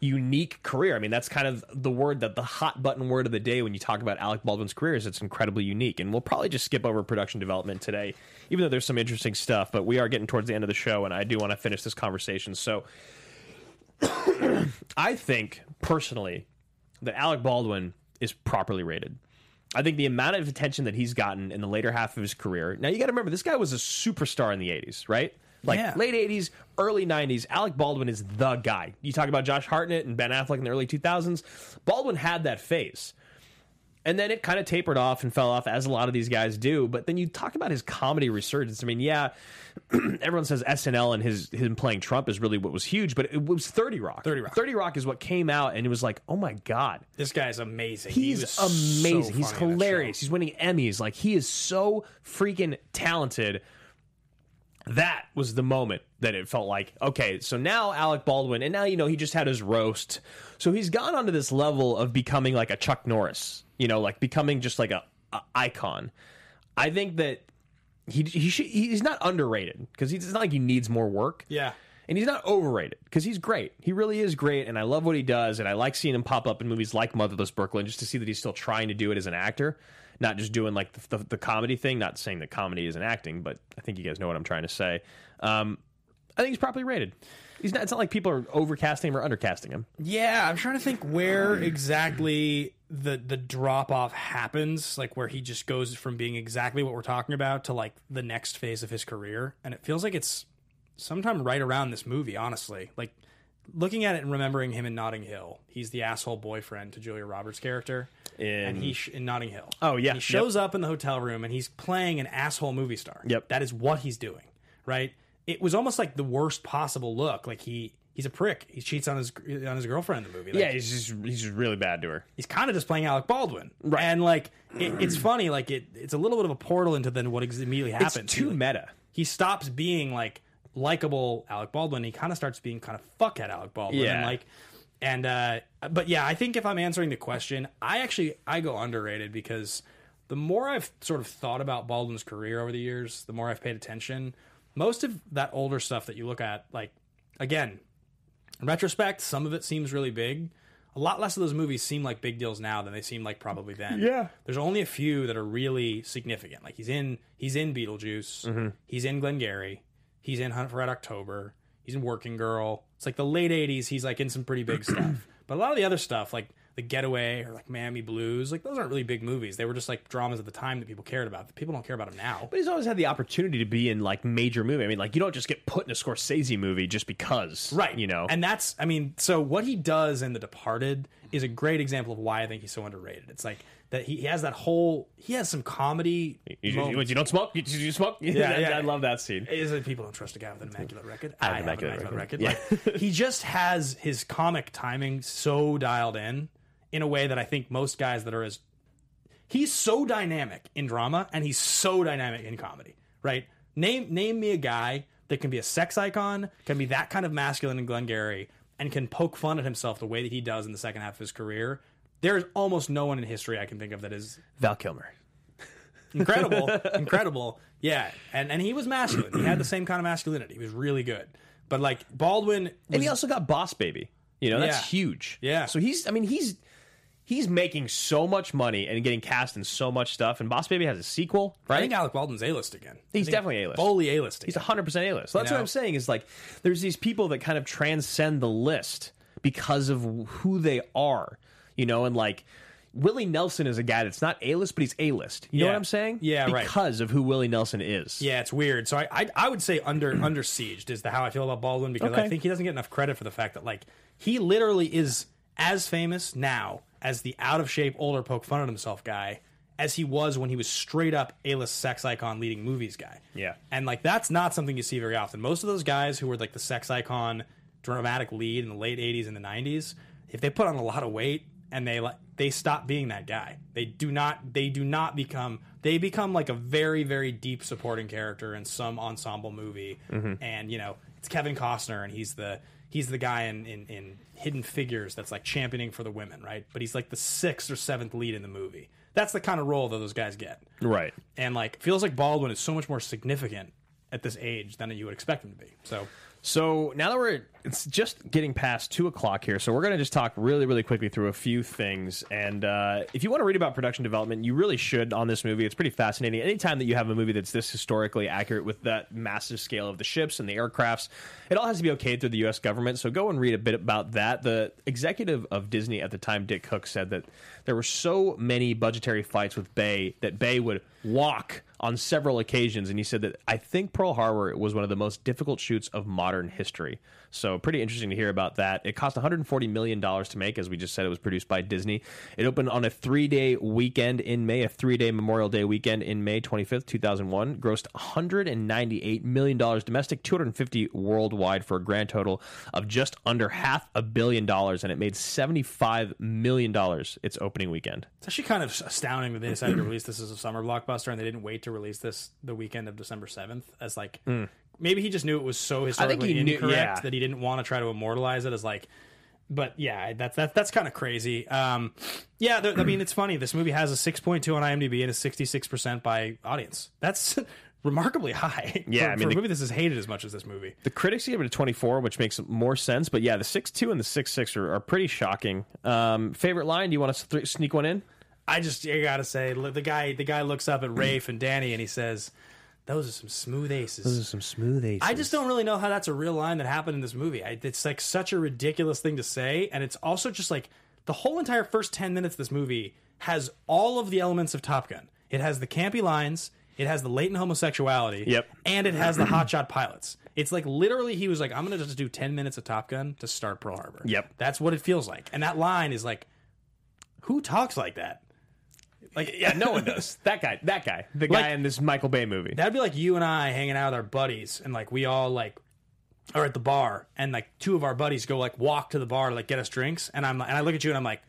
Speaker 3: unique career. I mean, that's kind of the word that the hot button word of the day when you talk about Alec Baldwin's career is it's incredibly unique. And we'll probably just skip over production development today, even though there's some interesting stuff. But we are getting towards the end of the show, and I do want to finish this conversation. So I think personally that Alec Baldwin is properly rated. I think the amount of attention that he's gotten in the later half of his career. Now you got to remember this guy was a superstar in the 80s, right? Like
Speaker 1: Yeah.
Speaker 3: late 80s, early 90s, Alec Baldwin is the guy. You talk about Josh Hartnett and Ben Affleck in the early 2000s, Baldwin had that phase. And then it kind of tapered off and fell off, as a lot of these guys do. But then you talk about his comedy resurgence. I mean, yeah, everyone says SNL and his him playing Trump is really what was huge, but it was 30 Rock.
Speaker 1: 30 Rock.
Speaker 3: 30 Rock is what came out, and it was like, oh my God.
Speaker 1: This guy's amazing. He
Speaker 3: He's
Speaker 1: so
Speaker 3: amazing. He's
Speaker 1: in that
Speaker 3: hilarious. He's winning Emmys. Like, he is so freaking talented. That was the moment that it felt like, okay, so now Alec Baldwin, and now, you know, he just had his roast. So he's gone onto this level of becoming like a Chuck Norris, you know, like becoming just like a, a icon. I think that he, he should, he's not underrated because it's not like he needs more work.
Speaker 1: Yeah.
Speaker 3: And he's not overrated because he's great. He really is great, and I love what he does. And I like seeing him pop up in movies like Motherless Brooklyn just to see that he's still trying to do it as an actor, not just doing like the, the, the comedy thing. Not saying that comedy isn't acting, but I think you guys know what I'm trying to say. Um, I think he's properly rated. He's not. It's not like people are overcasting him or undercasting him.
Speaker 1: Yeah, I'm trying to think where exactly the the drop off happens, like where he just goes from being exactly what we're talking about to like the next phase of his career, and it feels like it's sometime right around this movie. Honestly, like looking at it and remembering him in Notting Hill, he's the asshole boyfriend to Julia Roberts' character, and
Speaker 3: In-
Speaker 1: he sh- in Notting Hill.
Speaker 3: Oh, yeah.
Speaker 1: And he shows up in the hotel room and he's playing an asshole movie star.
Speaker 3: Yep.
Speaker 1: that is what he's doing. Right. It was almost like the worst possible look. Like he. He's a prick. He cheats on his on his girlfriend in the movie. Like,
Speaker 3: Yeah, he's just he's just really bad to her.
Speaker 1: he's kind of just playing Alec Baldwin, right? And like, it, it's funny, like it, it's a little bit of a portal into then what immediately happens.
Speaker 3: It's too
Speaker 1: he,
Speaker 3: meta.
Speaker 1: he stops being like likable Alec Baldwin. He kind of starts being kind of fuckhead Alec Baldwin, and like, and uh, but yeah, I think if I'm answering the question, I actually I go underrated because the more I've sort of thought about Baldwin's career over the years, the more I've paid attention. Most of that older stuff that you look at, like again, in retrospect, some of it seems really big. A lot less of those movies seem like big deals now than they seemed like probably then.
Speaker 3: Yeah.
Speaker 1: There's only a few that are really significant. Like he's in he's in Beetlejuice,
Speaker 3: Mm-hmm.
Speaker 1: he's in Glengarry, he's in Hunt for Red October, he's in Working Girl. It's like the late '80s. He's like in some pretty big stuff. But a lot of the other stuff, like The Getaway or like Miami Blues, like those aren't really big movies. They were just like dramas at the time that people cared about. People don't care about them now.
Speaker 3: But he's always had the opportunity to be in like major movie. I mean, like you don't just get put in a Scorsese movie just because,
Speaker 1: Right.
Speaker 3: You know,
Speaker 1: And that's, I mean, so what he does in The Departed is a great example of why I think he's so underrated. It's like that he, he has that whole, he has some comedy.
Speaker 3: You, you, you don't smoke? You, you smoke?
Speaker 1: Yeah, yeah.
Speaker 3: I love that scene.
Speaker 1: Is it people don't trust a guy with an immaculate record?
Speaker 3: I
Speaker 1: I
Speaker 3: have
Speaker 1: have an
Speaker 3: immaculate
Speaker 1: immaculate
Speaker 3: record.
Speaker 1: Yeah. Like, he just has his comic timing so dialed in in a way that I think most guys that are as he's so dynamic in drama and he's so dynamic in comedy. Right? Name name me a guy that can be a sex icon, can be that kind of masculine in Glengarry, and can poke fun at himself the way that he does in the second half of his career. There's almost no one in history I can think of that is
Speaker 3: Val Kilmer.
Speaker 1: incredible, incredible. Yeah, and and he was masculine. He had the same kind of masculinity. He was really good. But like Baldwin,
Speaker 3: And he also got Boss Baby. You know, that's
Speaker 1: Yeah.
Speaker 3: huge.
Speaker 1: Yeah.
Speaker 3: So he's, I mean, he's he's making so much money and getting cast in so much stuff. And Boss Baby has a sequel, right?
Speaker 1: I think Alec Baldwin's A list again.
Speaker 3: He's definitely A-list.
Speaker 1: Fully A list.
Speaker 3: He's 100% A-list. So that's
Speaker 1: You
Speaker 3: what? I'm saying is like there's these people that kind of transcend the list because of who they are, you know, and like Willie Nelson is a guy that's not A-list, but he's A-list. You know what I'm saying?
Speaker 1: Yeah, right.
Speaker 3: Because of who Willie Nelson is.
Speaker 1: Yeah, it's weird. So I, I I would say under under sieged is the how I feel about Baldwin because I think he doesn't get enough credit for the fact that like he literally is as famous now as the out of shape, older, poke fun at himself guy as he was when he was straight up A list sex icon leading movies guy.
Speaker 3: Yeah.
Speaker 1: And like that's not something you see very often. Most of those guys who were like the sex icon dramatic lead in the late 80s and the 90s, if they put on a lot of weight and they like they stop being that guy. They do not they do not become they become like a very very deep supporting character in some ensemble movie. Mm-hmm. And you know, it's Kevin Costner and he's the he's the guy in, in in Hidden Figures that's like championing for the women, right? But he's like the sixth or seventh lead in the movie. That's the kind of role that those guys get
Speaker 3: Right.
Speaker 1: and like feels like Baldwin is so much more significant at this age than you would expect him to be. So
Speaker 3: So now that we're it's just getting past two o'clock here, so we're going to just talk really, really quickly through a few things. And uh, if you want to read about production development, you really should on this movie. It's pretty fascinating. Anytime that you have a movie that's this historically accurate with that massive scale of the ships and the aircrafts, it all has to be okayed through the U.S. government. So go and read a bit about that. The executive of Disney at the time, Dick Cook, said that there were so many budgetary fights with Bay that Bay would walk on several occasions, and he said that I think Pearl Harbor was one of the most difficult shoots of modern history. So pretty interesting to hear about that. It cost 140 million dollars to make, as we just said. It was produced by Disney. It opened on a three-day weekend in May, a three-day Memorial Day weekend in May 25th, 2001. Grossed 198 million dollars domestic, 250 worldwide, for a grand total of just under half a billion dollars, and it made 75 million dollars its opening weekend.
Speaker 1: it's actually kind of astounding that they decided to release this as a summer blockbuster and they didn't wait to release this the weekend of December seventh as like mm. Maybe he just knew it was so historically
Speaker 3: he knew-
Speaker 1: incorrect
Speaker 3: yeah.
Speaker 1: that he didn't want to try to immortalize it as like. But yeah, that's that, that's kind of crazy. Um, yeah, th- I mean it's funny. This movie has a six point two on IMDb and a sixty six percent by audience. That's remarkably high.
Speaker 3: Yeah,
Speaker 1: for,
Speaker 3: I mean,
Speaker 1: for a
Speaker 3: the-
Speaker 1: movie this is hated as much as this movie.
Speaker 3: The critics gave it a 24, which makes more sense. But yeah, the 6-2 and the 6-6 are, are pretty shocking. Um, favorite line? Do you want to th- sneak one in?
Speaker 1: I just I gotta say the guy the guy looks up at Rafe and Danny and he says, "Those are some smooth aces."
Speaker 3: Those are some smooth aces.
Speaker 1: I just don't really know how that's a real line that happened in this movie. I, it's like such a ridiculous thing to say, and it's also just like the whole entire first ten minutes of this movie has all of the elements of Top Gun. It has the campy lines, it has the latent homosexuality,
Speaker 3: Yep.
Speaker 1: and it has the hotshot pilots. It's like literally he was like, "I'm gonna just do ten minutes of Top Gun to start Pearl Harbor."
Speaker 3: Yep.
Speaker 1: that's what it feels like, and that line is like, who talks like that? Like,
Speaker 3: Yeah, no one does. that guy. That guy. The guy
Speaker 1: Like-
Speaker 3: in this Michael Bay movie.
Speaker 1: That'd be like you and I hanging out with our buddies, and like we all like are at the bar, and like two of our buddies go like walk to the bar to like get us drinks, and I'm and I look at you and I'm like,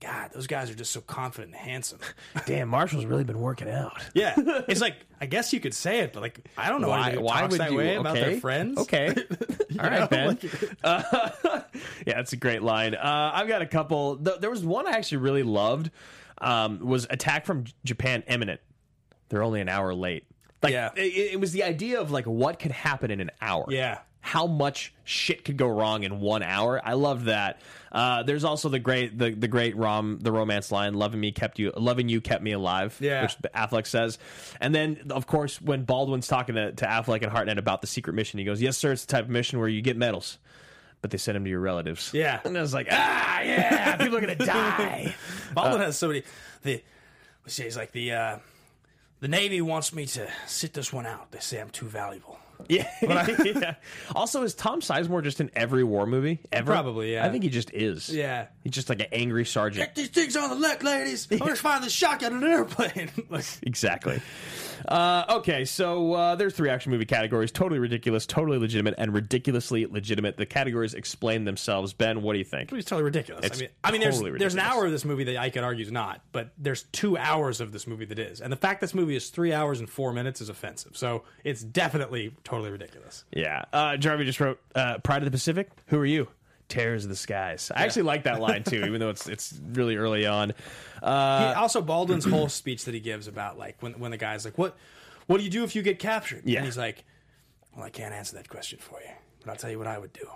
Speaker 1: God, those guys are just so confident and handsome.
Speaker 3: Damn, Marshall's really been working out.
Speaker 1: Yeah, it's like I guess you could say it, but like I don't know
Speaker 3: Why, why
Speaker 1: talks
Speaker 3: would
Speaker 1: that
Speaker 3: you?
Speaker 1: way about
Speaker 3: okay.
Speaker 1: their friends.
Speaker 3: Okay. All right, Ben. Uh, yeah, that's a great line. Uh, I've got a couple. Th- there was one I actually really loved. Um, was Attack from J- Japan imminent? They're only an hour late. Like,
Speaker 1: Yeah.
Speaker 3: it, it was the idea of like what could happen in an hour.
Speaker 1: Yeah.
Speaker 3: how much shit could go wrong in one hour. I love that. Uh, there's also the great the, the great rom the romance line, "Loving me kept you loving you kept me alive,"
Speaker 1: Yeah.
Speaker 3: which Affleck says. And then of course when Baldwin's talking to, to Affleck and Hartnett about the secret mission, he goes, "Yes, sir. It's the type of mission where you get medals." But they send him to your relatives.
Speaker 1: Yeah.
Speaker 3: and I was like, ah, yeah, people are gonna die.
Speaker 1: Baldwin has so many. The let's see, he's like the uh, the Navy wants me to sit this one out. They say I'm too valuable.
Speaker 3: Yeah. yeah. Also, is Tom Sizemore just in every war movie ever?
Speaker 1: Probably, yeah.
Speaker 3: I think he just is.
Speaker 1: Yeah.
Speaker 3: He's just like an angry sergeant.
Speaker 1: Get these things on the deck, ladies. I'm going to find the shotgun in an airplane. like,
Speaker 3: Exactly. Uh, okay, so uh, there's three action movie categories: totally ridiculous, totally legitimate, and ridiculously legitimate. The categories explain themselves. Ben, what do you think?
Speaker 1: It's totally ridiculous.
Speaker 3: It's
Speaker 1: I mean, I mean, there's
Speaker 3: totally
Speaker 1: there's an hour of this movie that I could argue is not, but there's two hours of this movie that is, and the fact this movie is three hours and four minutes is offensive. So it's definitely totally ridiculous.
Speaker 3: Yeah. Uh, Jarvie just wrote uh, "Pride of the Pacific." Who are you? Of the skies. I actually like that line too, even though it's it's really early on. Uh,
Speaker 1: He- also, Baldwin's whole speech that he gives about like when when the guy's like, "What what do you do if you get captured?"
Speaker 3: Yeah.
Speaker 1: and he's like, "Well, I can't answer that question for you, but I'll tell you what I would do."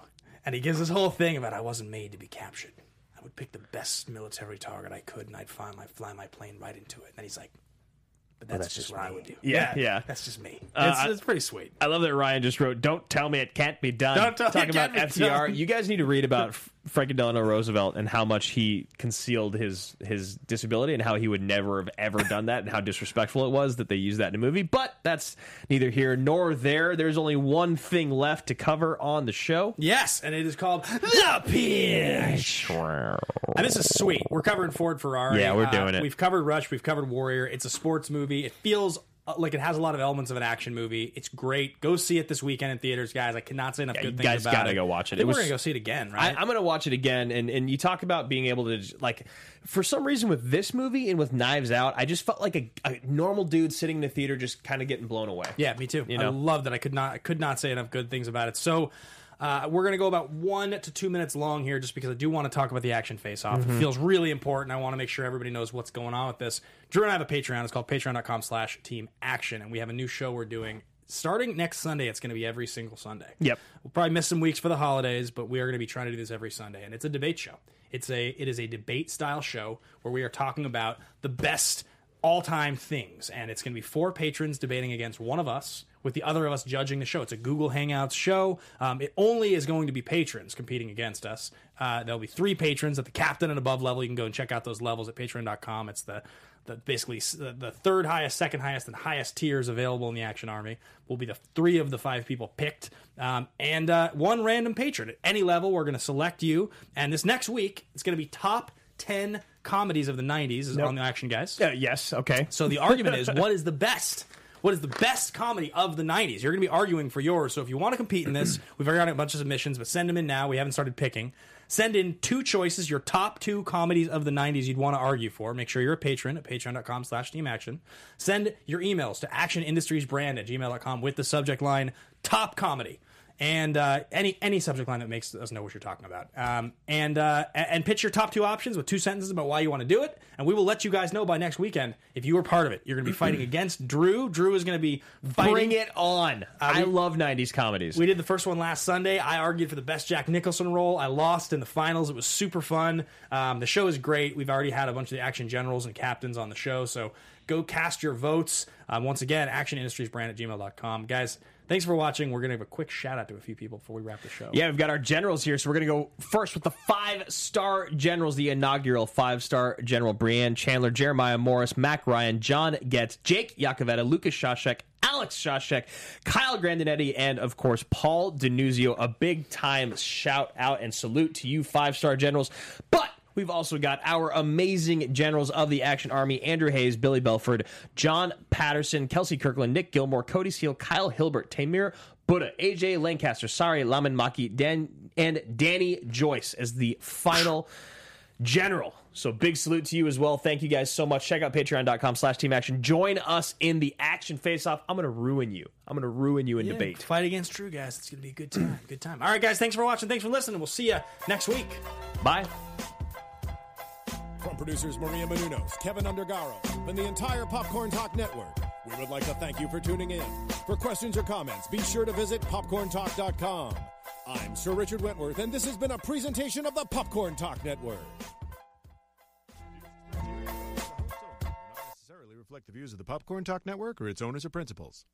Speaker 1: And he gives this whole thing about I wasn't made to be captured. I would pick the best military target I could, and I'd find my fly my plane right into it. And then he's like, that's,
Speaker 3: that's
Speaker 1: just what I would do.
Speaker 3: Yeah, yeah.
Speaker 1: That's just me.
Speaker 3: Uh,
Speaker 1: it's,
Speaker 3: I-
Speaker 1: it's pretty sweet.
Speaker 3: I love that Ryan just wrote, "Don't tell me it can't be done."
Speaker 1: Don't tell
Speaker 3: Talking
Speaker 1: it
Speaker 3: about
Speaker 1: can't be
Speaker 3: FDR.
Speaker 1: done.
Speaker 3: You guys need to read about Franklin Delano Roosevelt and how much he concealed his his disability and how he would never have ever done that and how disrespectful it was that they used that in a movie. But that's neither here nor there. There's only one thing left to cover on the show.
Speaker 1: Yes, and it is called The Pitch. And this is sweet. We're covering Ford Ferrari.
Speaker 3: Yeah, we're
Speaker 1: Uh,
Speaker 3: doing it.
Speaker 1: We've covered Rush. We've covered Warrior. It's a sports movie. It feels uh, like it has a lot of elements of an action movie. It's great. Go see it this weekend in theaters, guys. I cannot say enough
Speaker 3: Yeah,
Speaker 1: good
Speaker 3: you
Speaker 1: things
Speaker 3: guys
Speaker 1: about
Speaker 3: gotta
Speaker 1: it.
Speaker 3: go watch it.
Speaker 1: I
Speaker 3: It
Speaker 1: we're gonna go see it again,
Speaker 3: I,
Speaker 1: right?
Speaker 3: I'm going to watch it again, and and you talk about being able to like, for some reason with this movie and with Knives Out, I just felt like a, a normal dude sitting in the theater just kind of getting blown away.
Speaker 1: Yeah, me too.
Speaker 3: You
Speaker 1: I love that. I could not I could not say enough good things about it. So uh, we're going to go about one to two minutes long here, just because I do want to talk about the action face-off.
Speaker 3: Mm-hmm.
Speaker 1: It feels really important. I want to make sure everybody knows what's going on with this. Drew and I have a Patreon. It's called Patreon.com/slash Team Action, and we have a new show we're doing starting next Sunday. It's going to be every single Sunday.
Speaker 3: Yep.
Speaker 1: We'll probably miss some weeks for the holidays, but we are going to be trying to do this every Sunday, and it's a debate show. It's a it is a debate style show where we are talking about the best all time things, and it's going to be four patrons debating against one of us. With the other of us judging the show, it's a Google Hangouts show. Um, it only is going to be patrons competing against us. Uh, there'll be three patrons at the captain and above level. You can go and check out those levels at Patreon.com. It's the the basically the, the third highest, second highest, and highest tiers available in the Action Army will be the three of the five people picked, um, and uh, one random patron at any level. We're going to select you, and this next week it's going to be top ten comedies of the '90s is on the Action Guys.
Speaker 3: Uh, yes. Okay.
Speaker 1: So the argument is, what is the best? What is the best comedy of the 90s? You're going to be arguing for yours. So if you want to compete in this, we've already got a bunch of submissions, but send them in now. We haven't started picking. Send in two choices, your top two comedies of the 90s you'd want to argue for. Make sure you're a patron at patreon.com slash teamaction. Send your emails to actionindustriesbrand at gmail.com with the subject line top comedy and uh, any any subject line that makes us know what you're talking about. Um, and uh, and pitch your top two options with two sentences about why you want to do it, and we will let you guys know by next weekend if you were part of it. You're going to be fighting against Drew. Drew is going to be fighting.
Speaker 3: Bring it on. I
Speaker 1: we-
Speaker 3: love 90s comedies.
Speaker 1: We did the first one last Sunday. I argued for the best Jack Nicholson role. I lost in the finals. It was super fun. Um, the show is great. We've already had a bunch of the action generals and captains on the show. So go cast your votes. Um, once again, actionindustriesbrand at gmail.com. Guys, thanks for watching. We're going to give a quick shout out to a few people before we wrap the show.
Speaker 3: Yeah, we've got our generals here, so we're going to go first with the five star generals, the inaugural five star general Brianne Chandler, Jeremiah Morris, Mac Ryan, John Getz, Jake Yakoveta, Lucas Shashek, Alex Shashek, Kyle Grandinetti, and of course, Paul Denuzio. A big time shout out and salute to you five star generals. But We've also got our amazing generals of the Action Army Andrew Hayes, Billy Belford, John Patterson, Kelsey Kirkland, Nick Gilmore, Cody Steele, Kyle Hilbert, Tamir Buddha, AJ Lancaster, Sari Laman Maki, Dan, and Danny Joyce as the final general. So big salute to you as well. Thank you guys so much. Check out patreon.com slash team action. Join us in the action face off. I'm going to ruin you. I'm going to ruin you in
Speaker 1: Yeah,
Speaker 3: debate.
Speaker 1: Fight against Drew, guys. It's going to be a good time. Good time. All right, guys. Thanks for watching. Thanks for listening. We'll see you next week.
Speaker 3: Bye.
Speaker 2: From producers Maria Menounos, Kevin Undergaro, and the entire Popcorn Talk Network, we would like to thank you for tuning in. For questions or comments, be sure to visit popcorntalk.com. I'm Sir Richard Wentworth, and this has been a presentation of the Popcorn Talk Network.
Speaker 7: necessarily reflect the views of the Popcorn Talk Network or its owners or principals.